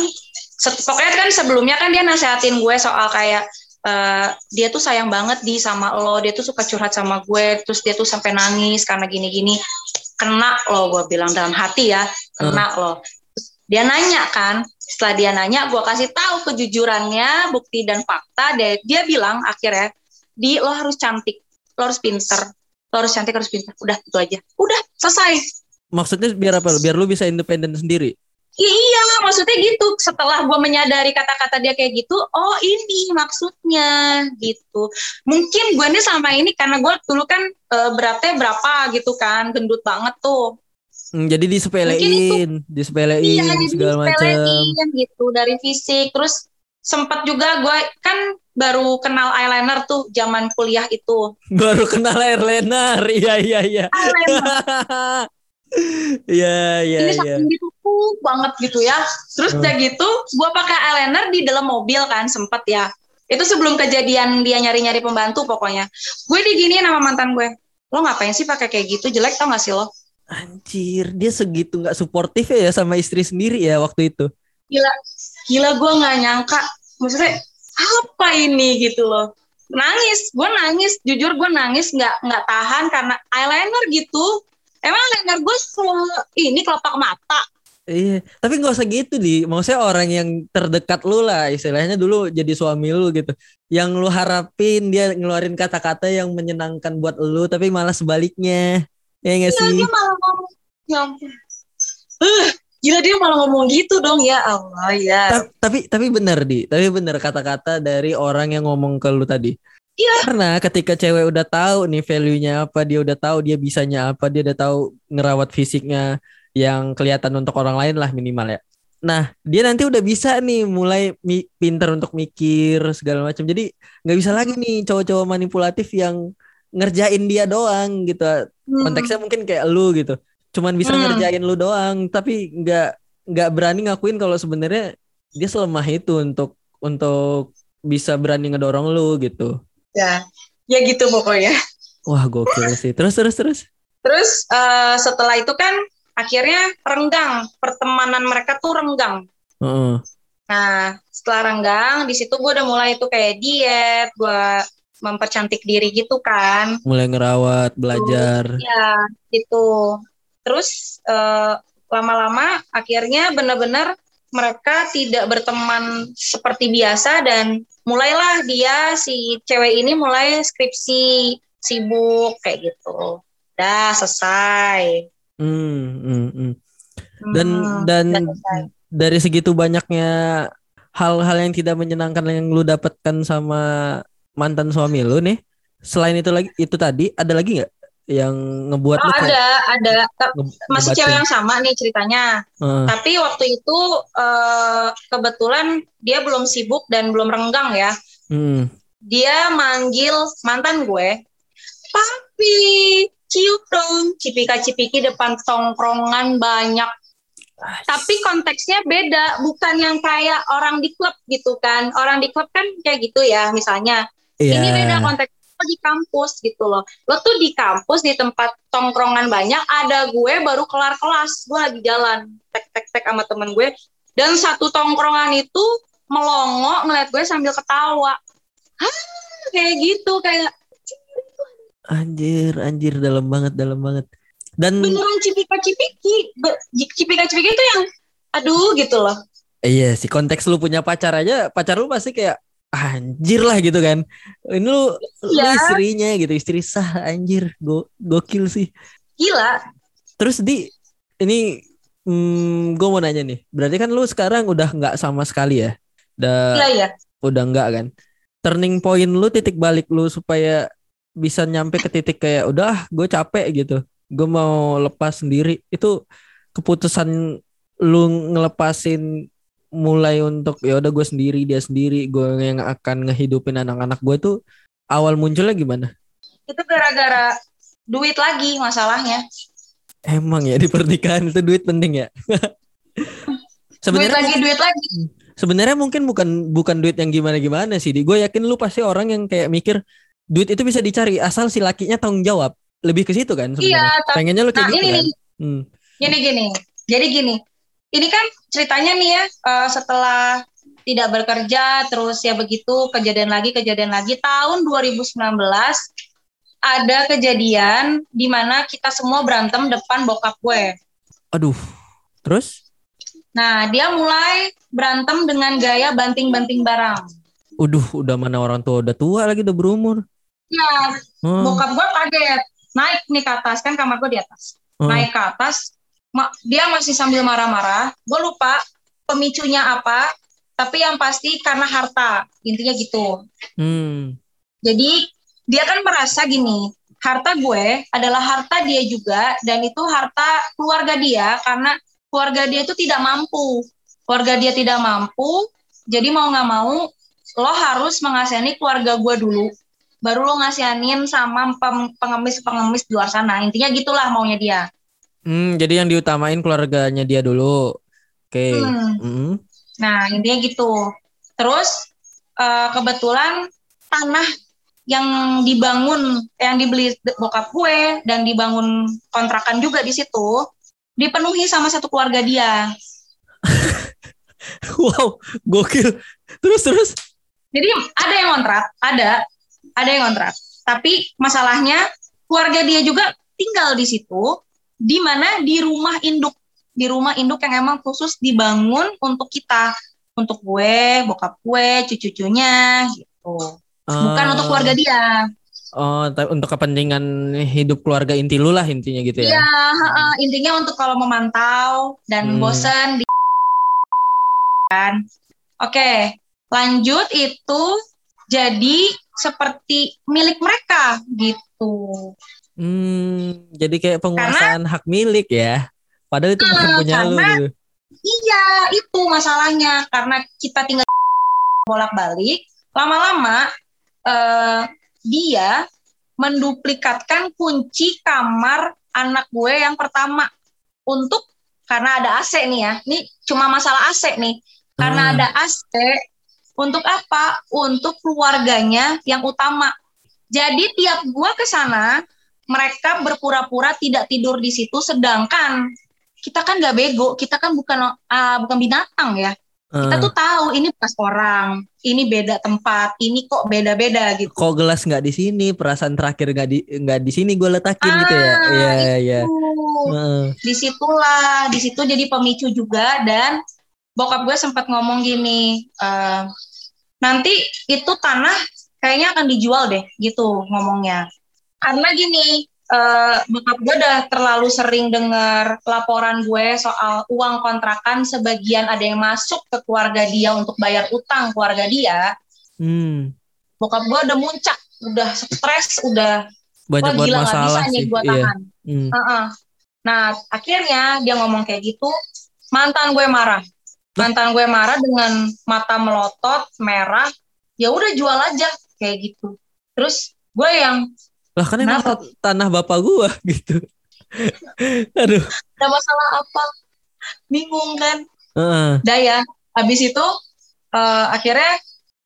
pokoknya kan sebelumnya kan dia nasehatin gue soal kayak eh, dia tuh sayang banget di sama lo, dia tuh suka curhat sama gue, terus dia tuh sampai nangis karena gini-gini. Kena lo, gue bilang dalam hati ya, kena lo. Terus Dia nanya kan, setelah dia nanya, gue kasih tahu kejujurannya, bukti dan fakta. Dia, dia bilang akhirnya, di lo harus cantik, lo harus pinter, lo harus cantik, harus pinter. Udah itu aja, udah selesai. Maksudnya biar apa? Biar lu bisa independen sendiri. I- iya, maksudnya gitu. Setelah gue menyadari kata-kata dia kayak gitu, oh ini maksudnya gitu. Mungkin gue ini sama ini karena gue dulu kan eh, beratnya berapa gitu kan, gendut banget tuh. Hmm, jadi disepelein, disepelein Iya, jadi segala macam. gitu dari fisik. Terus sempat juga gue kan baru kenal eyeliner tuh zaman kuliah itu. Baru kenal airliner. Iya, iya, iya. Eyeliner Iya, iya, ini iya. saking gitu uh, banget gitu ya. Terus Hmm. udah gitu, gue pakai eyeliner di dalam mobil kan sempet ya. Itu sebelum kejadian dia nyari-nyari pembantu pokoknya. Gue diginiin sama mantan gue. Lo ngapain sih pakai kayak gitu? Jelek tau gak sih lo? Anjir, dia segitu nggak suportif ya sama istri sendiri ya waktu itu. Gila, gila gue nggak nyangka. Maksudnya apa ini gitu loh? Nangis, gue nangis. Jujur gue nangis nggak nggak tahan karena eyeliner gitu. Emang eyeliner gue se- ini kelopak mata. Iya, tapi nggak usah gitu di. Maksudnya orang yang terdekat lu lah, istilahnya dulu jadi suami lu gitu. Yang lu harapin dia ngeluarin kata-kata yang menyenangkan buat lu, tapi malah sebaliknya. Ya nggak Gila, sih? dia malah ngomong. Ya ampun. Uh, gila dia malah ngomong gitu dong ya Allah ya. Ta- tapi tapi benar di, tapi benar kata-kata dari orang yang ngomong ke lu tadi. Iya. Karena ketika cewek udah tahu nih value-nya apa, dia udah tahu dia bisanya apa, dia udah tahu ngerawat fisiknya yang kelihatan untuk orang lain lah minimal ya. Nah, dia nanti udah bisa nih mulai mi- pinter untuk mikir segala macam. Jadi nggak bisa lagi nih cowok-cowok manipulatif yang ngerjain dia doang gitu. Hmm. Konteksnya mungkin kayak lu gitu. Cuman bisa Hmm. ngerjain lu doang, tapi nggak nggak berani ngakuin kalau sebenarnya dia selemah itu untuk untuk bisa berani ngedorong lu gitu. ya, ya gitu pokoknya. Wah gokil sih. Terus terus terus. Terus eh, setelah itu kan akhirnya renggang pertemanan mereka tuh renggang. Heeh. Nah setelah renggang di situ gue udah mulai tuh kayak diet, gue mempercantik diri gitu kan. Mulai ngerawat, belajar. Ya gitu. Terus eh, lama-lama akhirnya benar-benar mereka tidak berteman seperti biasa dan mulailah dia si cewek ini mulai skripsi sibuk kayak gitu. Dah selesai. Hmm, hmm, hmm. Dan Hmm, dan dari segitu banyaknya hal-hal yang tidak menyenangkan yang lu dapatkan sama mantan suami lu nih selain itu lagi itu tadi ada lagi nggak yang ngebuat oh, lu kayak ada ada masih cewek yang sama nih ceritanya Heeh. tapi waktu itu eh, kebetulan dia belum sibuk dan belum renggang ya Hmm. dia manggil mantan gue papi cium dong. Cipika-cipiki depan tongkrongan banyak. Tapi konteksnya beda bukan yang kayak orang di klub gitu kan. Orang di klub kan kayak gitu ya misalnya. Iya. ini beda konteks. Lo di kampus gitu loh. Lo tuh di kampus di tempat tongkrongan banyak ada gue baru kelar kelas. Gue lagi jalan tek tek tek sama temen gue. Dan satu tongkrongan itu melongo ngeliat gue sambil ketawa. Hah, kayak gitu kayak Anjir, anjir dalam banget, dalam banget. Dan beneran cipika cipiki cipika cipiki itu yang aduh gitu loh iya sih konteks lu punya pacar aja, pacar lu pasti kayak anjir lah gitu kan. Ini lu, lu Iya. istrinya gitu, istri sah anjir, go gokil sih. gila Terus di ini hmm, gue mau nanya nih, berarti kan lu sekarang udah nggak sama sekali ya? Udah gila ya udah nggak kan? Turning point lu, titik balik lu supaya bisa nyampe ke titik kayak udah gue capek gitu, gue mau lepas sendiri. Itu keputusan lu ngelepasin mulai untuk ya udah gue sendiri dia sendiri gue yang akan ngehidupin anak-anak gue tuh awal munculnya gimana? itu gara-gara duit lagi masalahnya Emang ya di pernikahan itu duit penting ya. duit sebenarnya lagi mungkin, duit lagi sebenarnya mungkin bukan bukan duit yang gimana-gimana sih. Di gue yakin lu pasti orang yang kayak mikir duit itu bisa dicari asal si lakinya tanggung jawab. Lebih ke situ kan sebenarnya. iya tapi Pengennya lu kayak nah gitu ini kan. nih Hmm. gini gini jadi gini ini kan ceritanya nih ya eh, setelah tidak bekerja terus ya begitu kejadian lagi kejadian lagi tahun 2019 ada kejadian di mana kita semua berantem depan bokap gue Aduh. Terus? nah dia mulai berantem dengan gaya banting-banting barang Uduh, udah mana orang tua udah tua lagi udah berumur. Ya Hmm. bokap gue kaget. Naik nih ke atas kan kamar gue di atas. Hmm. naik ke atas ma- dia masih sambil marah-marah. Gue lupa pemicunya apa tapi yang pasti karena harta. Intinya gitu. Hmm. jadi dia kan merasa gini harta gue adalah harta dia juga dan itu harta keluarga dia karena keluarga dia itu tidak mampu. Keluarga dia tidak mampu jadi mau nggak mau lo harus mengasihani keluarga gue dulu baru lo ngasihanin sama pengemis-pengemis di luar sana intinya gitulah maunya dia Hmm, jadi yang diutamain keluarganya dia dulu. Oke. Hmm. Hmm. Nah, intinya gitu. Terus eh, kebetulan tanah yang dibangun, yang dibeli bokap gue dan dibangun kontrakan juga di situ dipenuhi sama satu keluarga dia. Wow, gokil. Terus terus. Jadi ada yang kontrak, ada, ada yang kontrak. Tapi masalahnya keluarga dia juga tinggal di situ, di mana di rumah induk, di rumah induk yang emang khusus dibangun untuk kita, untuk gue, bokap gue, cucu-cucunya, gitu. Bukan untuk keluarga dia. Oh, untuk kepentingan hidup keluarga inti lu lah intinya gitu Iya, ya. heeh, intinya untuk kalau memantau dan Hmm. bosen di kan. Oke, lanjut itu jadi seperti milik mereka gitu. Hmm, jadi kayak penguasaan hak milik ya. Padahal itu bukan Ah, punya lu karena- gitu. Iya, itu masalahnya karena kita tinggal bolak-balik, lama-lama eh, dia menduplikatkan kunci kamar anak gue yang pertama untuk karena ada AC nih ya. Ini cuma masalah AC nih. Karena Ah. ada AC untuk apa? Untuk keluarganya yang utama. Jadi tiap gua ke sana, mereka berpura-pura tidak tidur di situ sedangkan kita kan nggak bego, kita kan bukan ah, bukan binatang ya. Kita Ah. tuh tahu ini bekas orang, ini beda tempat, ini kok beda-beda gitu. kok gelas nggak di sini, perasaan terakhir nggak di nggak di sini gue letakin gitu ya. Ah, Iya, iya. Di situlah, di situ jadi pemicu juga dan bokap gue sempat ngomong gini, eh, nanti itu tanah kayaknya akan dijual deh, gitu ngomongnya. Karena gini, uh, bokap gue udah terlalu sering dengar laporan gue soal uang kontrakan sebagian ada yang masuk ke keluarga dia untuk bayar utang keluarga dia. Hmm. Bokap gue udah muncak, udah stres, udah banyak Wah, gila, masalah bisa nih sih. gua Iya. tahan. Hmm. Uh-uh. Nah, akhirnya dia ngomong kayak gitu, mantan gue marah. Mantan gue marah dengan mata melotot, merah. Ya udah jual aja kayak gitu. Terus gue yang Lah kan emang Kenapa? tanah bapak gua gitu. Aduh. ada masalah apa? Bingung kan? Heeh. Dah ya, habis itu eh, akhirnya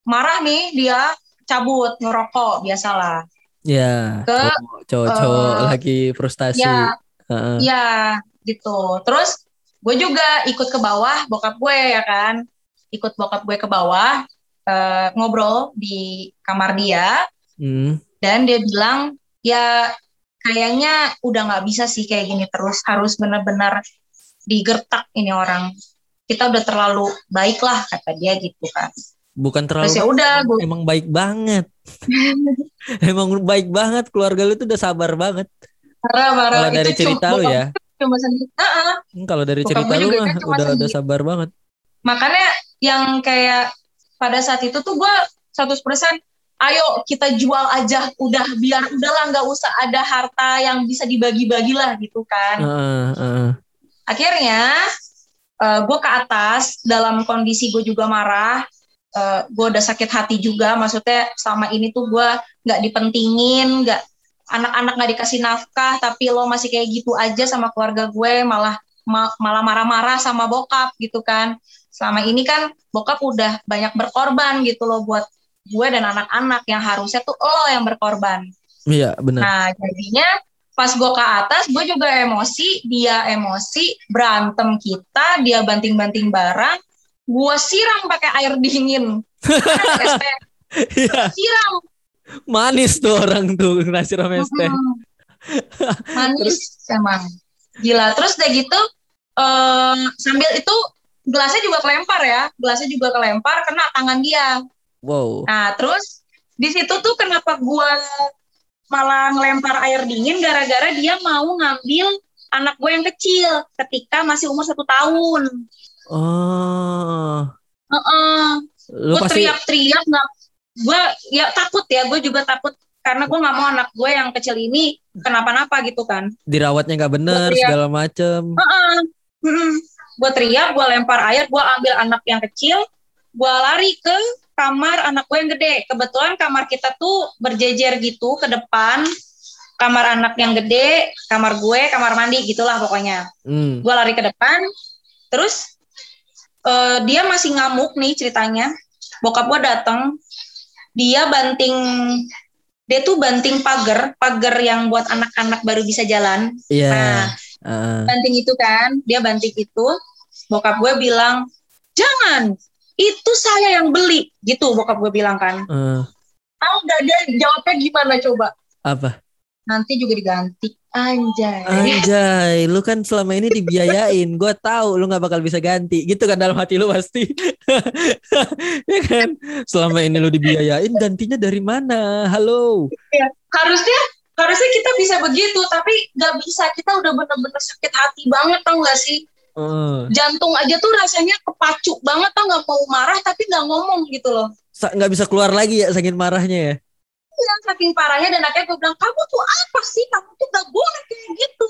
marah nih dia cabut ngerokok biasalah. Ya, Ke, cowok- cowok-cowok eh, lagi frustasi. Ya, Heeh. ya gitu. Terus gue juga ikut ke bawah bokap gue ya kan, ikut bokap gue ke bawah eh, ngobrol di kamar dia Hmm. dan dia bilang ya kayaknya udah nggak bisa sih kayak gini terus harus benar-benar digertak ini orang. Kita udah terlalu baik lah kata dia gitu kan. Bukan terlalu Terus ya udah gue emang baik banget. emang baik banget keluarga lu tuh udah sabar banget. marah-marah Kalau dari Itu cerita lu ya. Cuma sendiri. Heeh. Hmm, Kalau dari Bokap cerita lu mah kan udah udah sendiri. sabar banget. makanya yang kayak pada saat itu tuh gue 100% ayo kita jual aja udah biar udahlah nggak usah ada harta yang bisa dibagi-bagi lah gitu kan Heeh, heeh. akhirnya gue ke atas dalam kondisi gue juga marah gue udah sakit hati juga maksudnya selama ini tuh gue nggak dipentingin nggak anak-anak nggak dikasih nafkah tapi lo masih kayak gitu aja sama keluarga gue malah ma- malah marah-marah sama bokap gitu kan selama ini kan bokap udah banyak berkorban gitu loh buat gue dan anak-anak yang harusnya tuh lo yang berkorban Iya, benar. Nah, jadinya pas gue ke atas, gue juga emosi, dia emosi, berantem kita, dia banting-banting barang, gue siram pakai air dingin. Kan Iya, siram. Manis tuh orang tuh nasi rames teh. Manis emang. Gila. Terus udah gitu, eh, sambil itu gelasnya juga kelempar ya, gelasnya juga kelempar kena tangan dia. Wow. Nah, terus di situ tuh kenapa gua malah ngelempar air dingin gara-gara dia mau ngambil anak gue yang kecil ketika masih umur satu tahun. Oh. Heeh. Lu Gue pasti teriak-teriak nggak, gue ya takut ya, gue juga takut karena gue nggak mau anak gue yang kecil ini kenapa-napa gitu kan. dirawatnya nggak bener segala macem. Heeh. Gue teriak, gue lempar air, gue ambil anak yang kecil, gue lari ke kamar anak gue yang gede. Kebetulan kamar kita tuh berjejer gitu ke depan. Kamar anak yang gede, kamar gue, kamar mandi gitulah pokoknya. Hmm. Gue lari ke depan, terus eh, dia masih ngamuk nih ceritanya. Bokap gue datang, dia banting, dia tuh banting pagar, pagar yang buat anak-anak baru bisa jalan. Iya. Nah, Heeh. banting itu kan, dia banting itu, bokap gue bilang, jangan, itu saya yang beli, gitu bokap gue bilang kan. Eh, Tahu gak dia jawabnya gimana coba? apa? Nanti juga diganti, anjay. Anjay, lu kan selama ini dibiayain. Gua tahu lu nggak bakal bisa ganti. Gitu kan dalam hati lu pasti. ya kan? Selama ini lu dibiayain, gantinya dari mana? Halo. Harusnya, harusnya kita bisa begitu, tapi gak bisa. Kita udah bener-bener sakit hati banget, tau gak sih? Eh, Jantung aja tuh rasanya kepacu banget, tau gak mau marah, tapi gak ngomong gitu loh. nggak bisa keluar lagi ya saking marahnya ya. Iya, saking parahnya dan akhirnya gue bilang, kamu tuh apa sih? Kamu tuh gak boleh kayak gitu.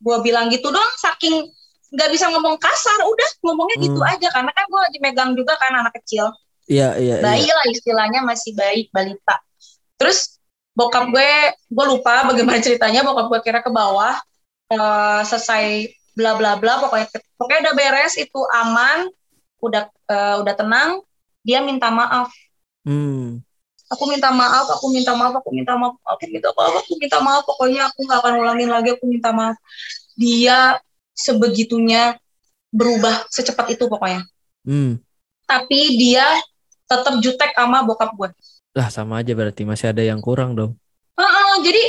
Gue bilang gitu dong, saking nggak bisa ngomong kasar, udah ngomongnya gitu Hmm. aja. Karena kan gue lagi megang juga kan anak kecil. Iya, iya, Bayi iya. lah istilahnya, masih bayi, balita. Terus bokap gue, gue lupa bagaimana ceritanya, bokap gue kira ke bawah, eh, selesai bla bla bla, pokoknya pokoknya udah beres, itu aman, udah eh, udah tenang, dia minta maaf Hmm. Aku minta maaf, aku minta maaf, aku minta maaf, aku minta maaf, aku minta maaf, pokoknya aku nggak akan ulangin lagi, aku minta maaf. Dia sebegitunya berubah secepat itu pokoknya. Hmm. Tapi dia tetap jutek sama bokap gue. Lah sama aja berarti masih ada yang kurang dong. Heeh, jadi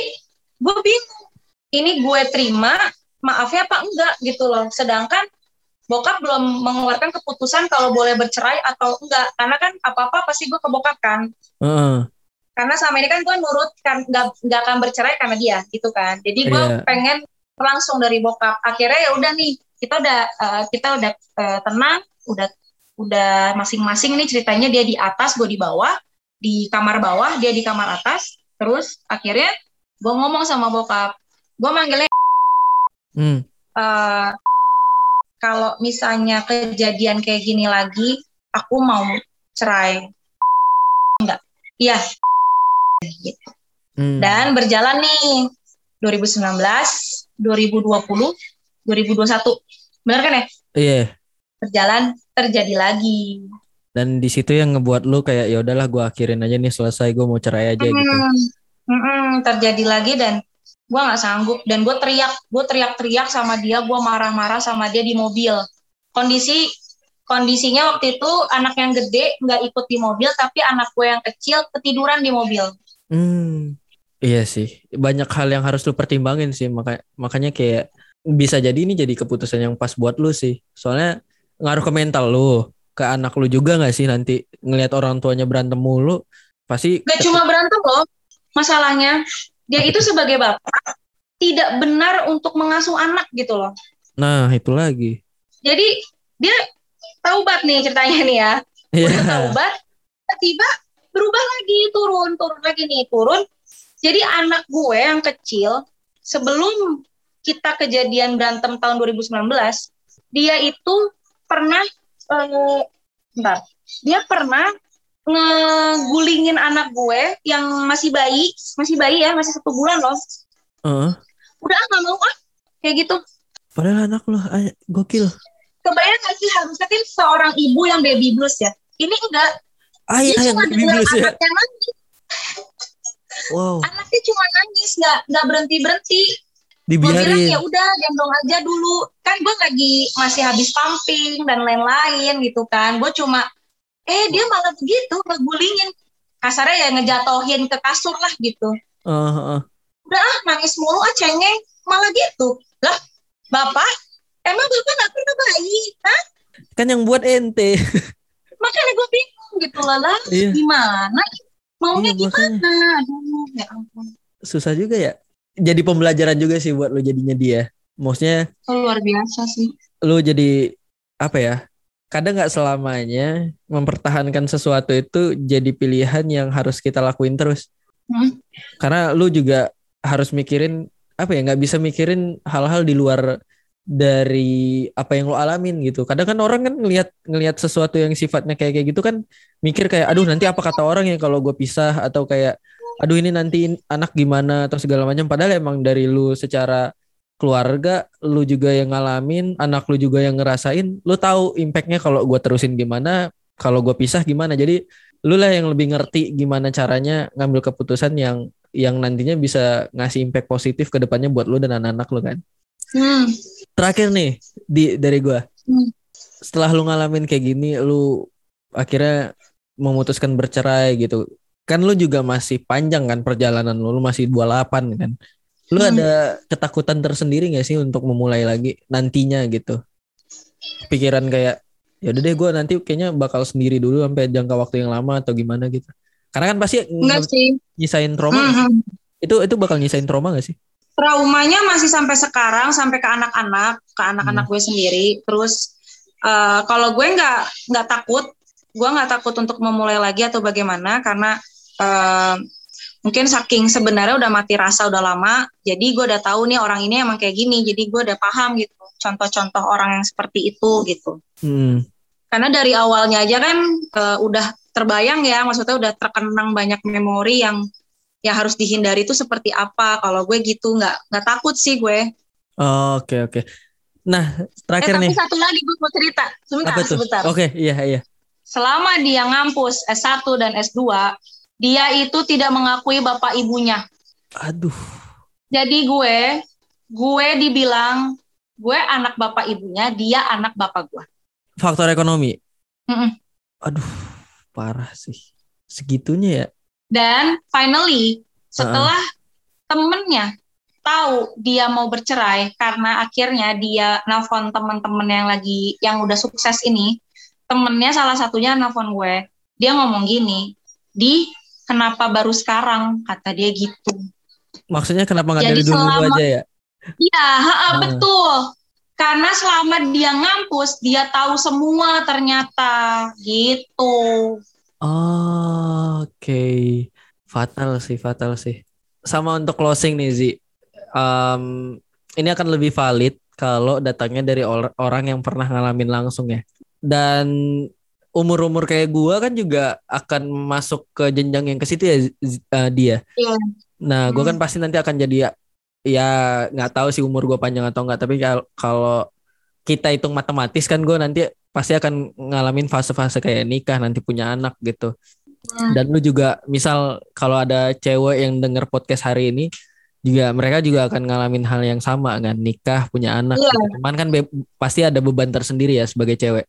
gue bingung. Ini gue terima, maafnya apa enggak gitu loh. Sedangkan bokap belum mengeluarkan keputusan kalau boleh bercerai atau enggak. Karena kan apa-apa pasti gue ke bokap kan. Heeh. karena selama ini kan gue nurut kan nggak nggak akan bercerai karena dia gitu kan jadi gue Iya. pengen langsung dari bokap akhirnya ya udah nih kita udah eh, kita udah eh, tenang udah udah masing-masing nih ceritanya dia di atas gue di bawah di kamar bawah dia di kamar atas terus akhirnya gue ngomong sama bokap gue manggilnya Hmm. eh, kalau misalnya kejadian kayak gini lagi, aku mau cerai. Enggak. Iya. Gitu. Hmm. Dan berjalan nih 2019, 2020, 2021. Benar kan ya? Iya. Berjalan terjadi lagi. Dan di situ yang ngebuat lu kayak ya udahlah gue akhirin aja nih selesai gue mau cerai aja gitu. Hmm, mm-mm, terjadi lagi dan gue nggak sanggup dan gue teriak gue teriak-teriak sama dia gue marah-marah sama dia di mobil kondisi kondisinya waktu itu anak yang gede nggak ikut di mobil tapi anak gue yang kecil ketiduran di mobil Hmm. Iya sih. Banyak hal yang harus lu pertimbangin sih maka makanya kayak bisa jadi ini jadi keputusan yang pas buat lu sih. Soalnya ngaruh ke mental lu, ke anak lu juga nggak sih nanti ngelihat orang tuanya berantem mulu pasti gak cuma berantem loh masalahnya dia itu sebagai bapak tidak benar untuk mengasuh anak gitu loh Nah, itu lagi. jadi dia taubat nih ceritanya nih ya Iya. udah taubat tiba berubah lagi turun turun lagi nih turun jadi anak gue yang kecil sebelum kita kejadian berantem tahun 2019 dia itu pernah eh, bentar dia pernah ngegulingin anak gue yang masih bayi masih bayi ya masih satu bulan loh. Heeh. udah ah, nggak mau ah kayak gitu. Padahal anak lu ay- gokil. kebayang gak sih harusnya kan seorang ibu yang baby blues ya? Ini enggak. Ay, dia cuma baby blues ya. anaknya nangis Wow, anaknya cuma nangis nggak nggak berhenti berhenti gue bilang dibiarin. ya udah gendong aja dulu. Kan gue lagi masih habis pumping dan lain-lain gitu kan. Gue cuma eh dia malah begitu ngegulingin kasarnya ya ngejatohin ke kasur lah gitu Heeh, heeh. udah ah nangis mulu ah cengeng malah gitu lah bapak emang bapak nggak pernah bayi Hah? Kan yang buat ente. makanya gue bingung gitu lah lah Iya. gimana maunya Iya, gimana aduh ya ampun Susah juga ya. Jadi pembelajaran juga sih buat lu jadinya dia. Maksudnya Oh, luar biasa sih lu jadi apa ya? Kadang nggak selamanya mempertahankan sesuatu itu jadi pilihan yang harus kita lakuin terus. Hmm. Karena lu juga harus mikirin apa ya? nggak bisa mikirin hal-hal di luar dari apa yang lo alamin gitu. Kadang kan orang kan ngelihat ngelihat sesuatu yang sifatnya kayak kayak gitu kan mikir kayak aduh nanti apa kata orang ya kalau gue pisah atau kayak aduh ini nanti anak gimana atau segala macam padahal emang dari lu secara keluarga lu juga yang ngalamin anak lu juga yang ngerasain lu tahu impactnya kalau gue terusin gimana kalau gue pisah gimana. Jadi lu lah yang lebih ngerti gimana caranya ngambil keputusan yang yang nantinya bisa ngasih impact positif ke depannya buat lu dan anak-anak lu kan? Hmm. terakhir nih di dari gua. Hmm. setelah lu ngalamin kayak gini lu akhirnya memutuskan bercerai gitu. Kan lu juga masih panjang kan perjalanan lu lu masih 28 kan lu Hmm. ada ketakutan tersendiri gak sih untuk memulai lagi nantinya gitu pikiran kayak ya udah deh gua nanti kayaknya bakal sendiri dulu sampai jangka waktu yang lama atau gimana gitu karena kan pasti enggak sih nyisain trauma sih? Mhm. itu itu bakal nyisain trauma gak sih traumanya masih sampai sekarang sampai ke anak-anak ke anak-anak gue sendiri terus eh, kalau gue nggak nggak takut gue nggak takut untuk memulai lagi atau bagaimana karena eh, mungkin saking sebenarnya udah mati rasa udah lama jadi gue udah tahu nih orang ini emang kayak gini jadi gue udah paham gitu contoh-contoh orang yang seperti itu gitu. Hmm. karena dari awalnya aja kan eh, udah terbayang ya maksudnya udah terkenang banyak memori yang yang harus dihindari itu seperti apa. Kalau gue gitu nggak nggak takut sih gue. Oke oke. Nah eh terakhir tapi nih. satu lagi gue mau cerita. Sebentar sebentar. Oke iya iya. Selama dia ngampus S1 dan S2 dia itu tidak mengakui bapak ibunya. Aduh. Jadi gue gue dibilang gue anak bapak ibunya dia anak bapak gue faktor ekonomi? Mm-mm. aduh parah sih. Segitunya ya? Dan finally setelah temennya tahu dia mau bercerai karena akhirnya dia nelfon teman-teman yang lagi yang udah sukses ini, temennya salah satunya nelfon gue. Dia ngomong gini, "Di, kenapa baru sekarang kata dia gitu Maksudnya kenapa nggak dari dulu selama- aja ya? iya Ah. betul karena selama dia ngampus dia tahu semua ternyata gitu Oh, Oke, fatal sih, fatal sih. Sama untuk closing nih Zi, Em, ini akan lebih valid kalau datangnya dari or- orang yang pernah ngalamin langsung ya. Dan umur-umur kayak gua kan juga akan masuk ke jenjang yang ke situ ya Z- eh, dia. Iya. Nah, gua kan Hmm. pasti nanti akan jadi ya, ya nggak tahu sih umur gua panjang atau enggak, tapi kal- kalau kita hitung matematis kan gue nanti pasti akan ngalamin fase-fase kayak nikah nanti punya anak gitu. Hmm. Dan lu juga misal kalau ada cewek yang denger podcast hari ini juga mereka juga akan ngalamin hal yang sama kan nikah punya anak. Iya. gitu. Cuman kan be- pasti ada beban tersendiri ya sebagai cewek.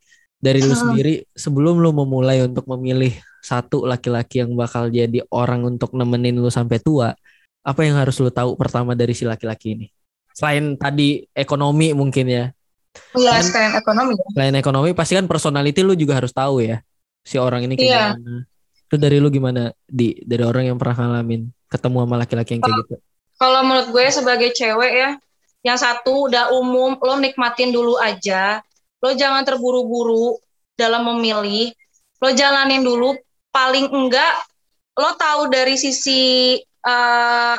Dari lu sendiri sebelum lu memulai untuk memilih satu laki-laki yang bakal jadi orang untuk nemenin lu sampai tua, apa yang harus lu tahu pertama dari si laki-laki ini? Selain tadi ekonomi mungkin ya. Iya, Kan- sekalian ekonomi ya. Selain ekonomi pasti kan personality lu juga harus tahu ya. Si orang ini kayak Iya. gimana. Itu dari lu gimana di dari orang yang pernah ngalamin ketemu sama laki-laki yang kayak gitu. Kalau menurut gue sebagai cewek ya, yang satu udah umum, lo nikmatin dulu aja. Lo jangan terburu-buru dalam memilih. Lo jalanin dulu. Paling enggak, lo tahu dari sisi eh,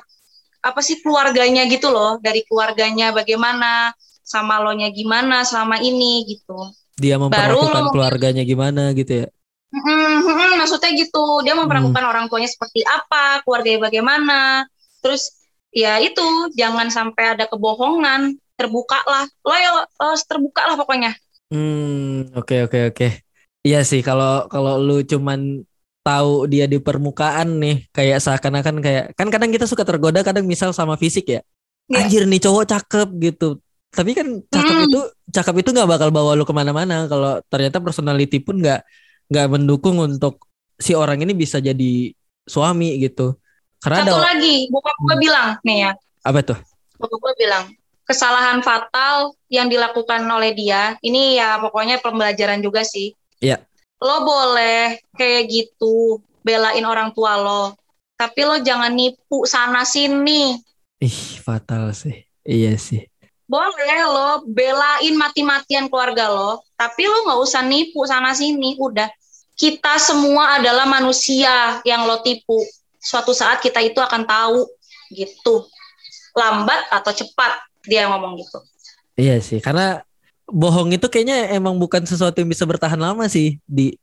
apa sih keluarganya gitu loh. Dari keluarganya bagaimana, sama lo nya gimana selama ini gitu. Dia memperlakukan lu- keluarganya gimana gitu ya. Mm-mm, mm-mm, maksudnya gitu, dia memperlakukan orang tuanya seperti apa, keluarganya bagaimana. Terus ya itu, jangan sampai ada kebohongan, terbukalah. Lo ya terbuka lah pokoknya. Hmm, oke oke oke. Iya sih kalau kalau lu cuman tahu dia di permukaan nih kayak seakan-akan kayak kan kadang kita suka tergoda kadang misal sama fisik ya. Iya. Anjir nih cowok cakep gitu. Tapi kan cakep Hmm. itu cakep itu nggak bakal bawa lu ke mana-mana kalau ternyata personality pun nggak nggak mendukung untuk si orang ini bisa jadi suami gitu. Karena Satu ada lagi, bokap gue Hmm. bilang nih ya, apa tuh? bokap gue bilang kesalahan fatal yang dilakukan oleh dia, ini ya pokoknya pembelajaran juga sih. Iya. Lo boleh kayak gitu, belain orang tua lo, tapi lo jangan nipu sana sini. Ih, fatal sih. Iya sih. boleh lo belain mati-matian keluarga lo, tapi lo nggak usah nipu sana sini. Udah, kita semua adalah manusia yang lo tipu. Suatu saat kita itu akan tahu gitu, lambat atau cepat dia ngomong gitu. Iya sih, karena bohong itu kayaknya emang bukan sesuatu yang bisa bertahan lama sih. Di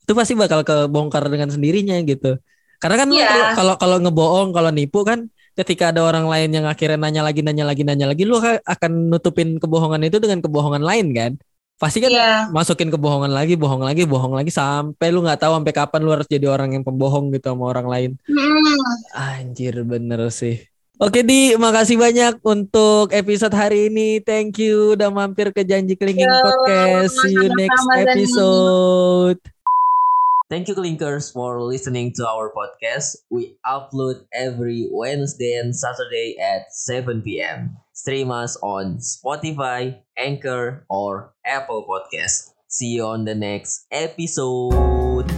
itu pasti bakal kebongkar dengan sendirinya gitu. Karena kan Iya. kalau kalau ngebohong, kalau nipu kan ketika ada orang lain yang akhirnya nanya lagi nanya lagi nanya lagi lu ka- akan nutupin kebohongan itu dengan kebohongan lain kan. Pasti kan Iya. masukin kebohongan lagi, bohong lagi, bohong lagi sampai lu nggak tahu sampai kapan lu harus jadi orang yang pembohong gitu sama orang lain. Hmm, Anjir bener sih. Oke Di, makasih banyak untuk episode hari ini. Thank you udah mampir ke Janji Kelingking Yo, Podcast. See you next episode. Thank you Klinkers for listening to our podcast. We upload every Wednesday and Saturday at 7 p.m. Stream us on Spotify, Anchor, or Apple Podcast. See you on the next episode.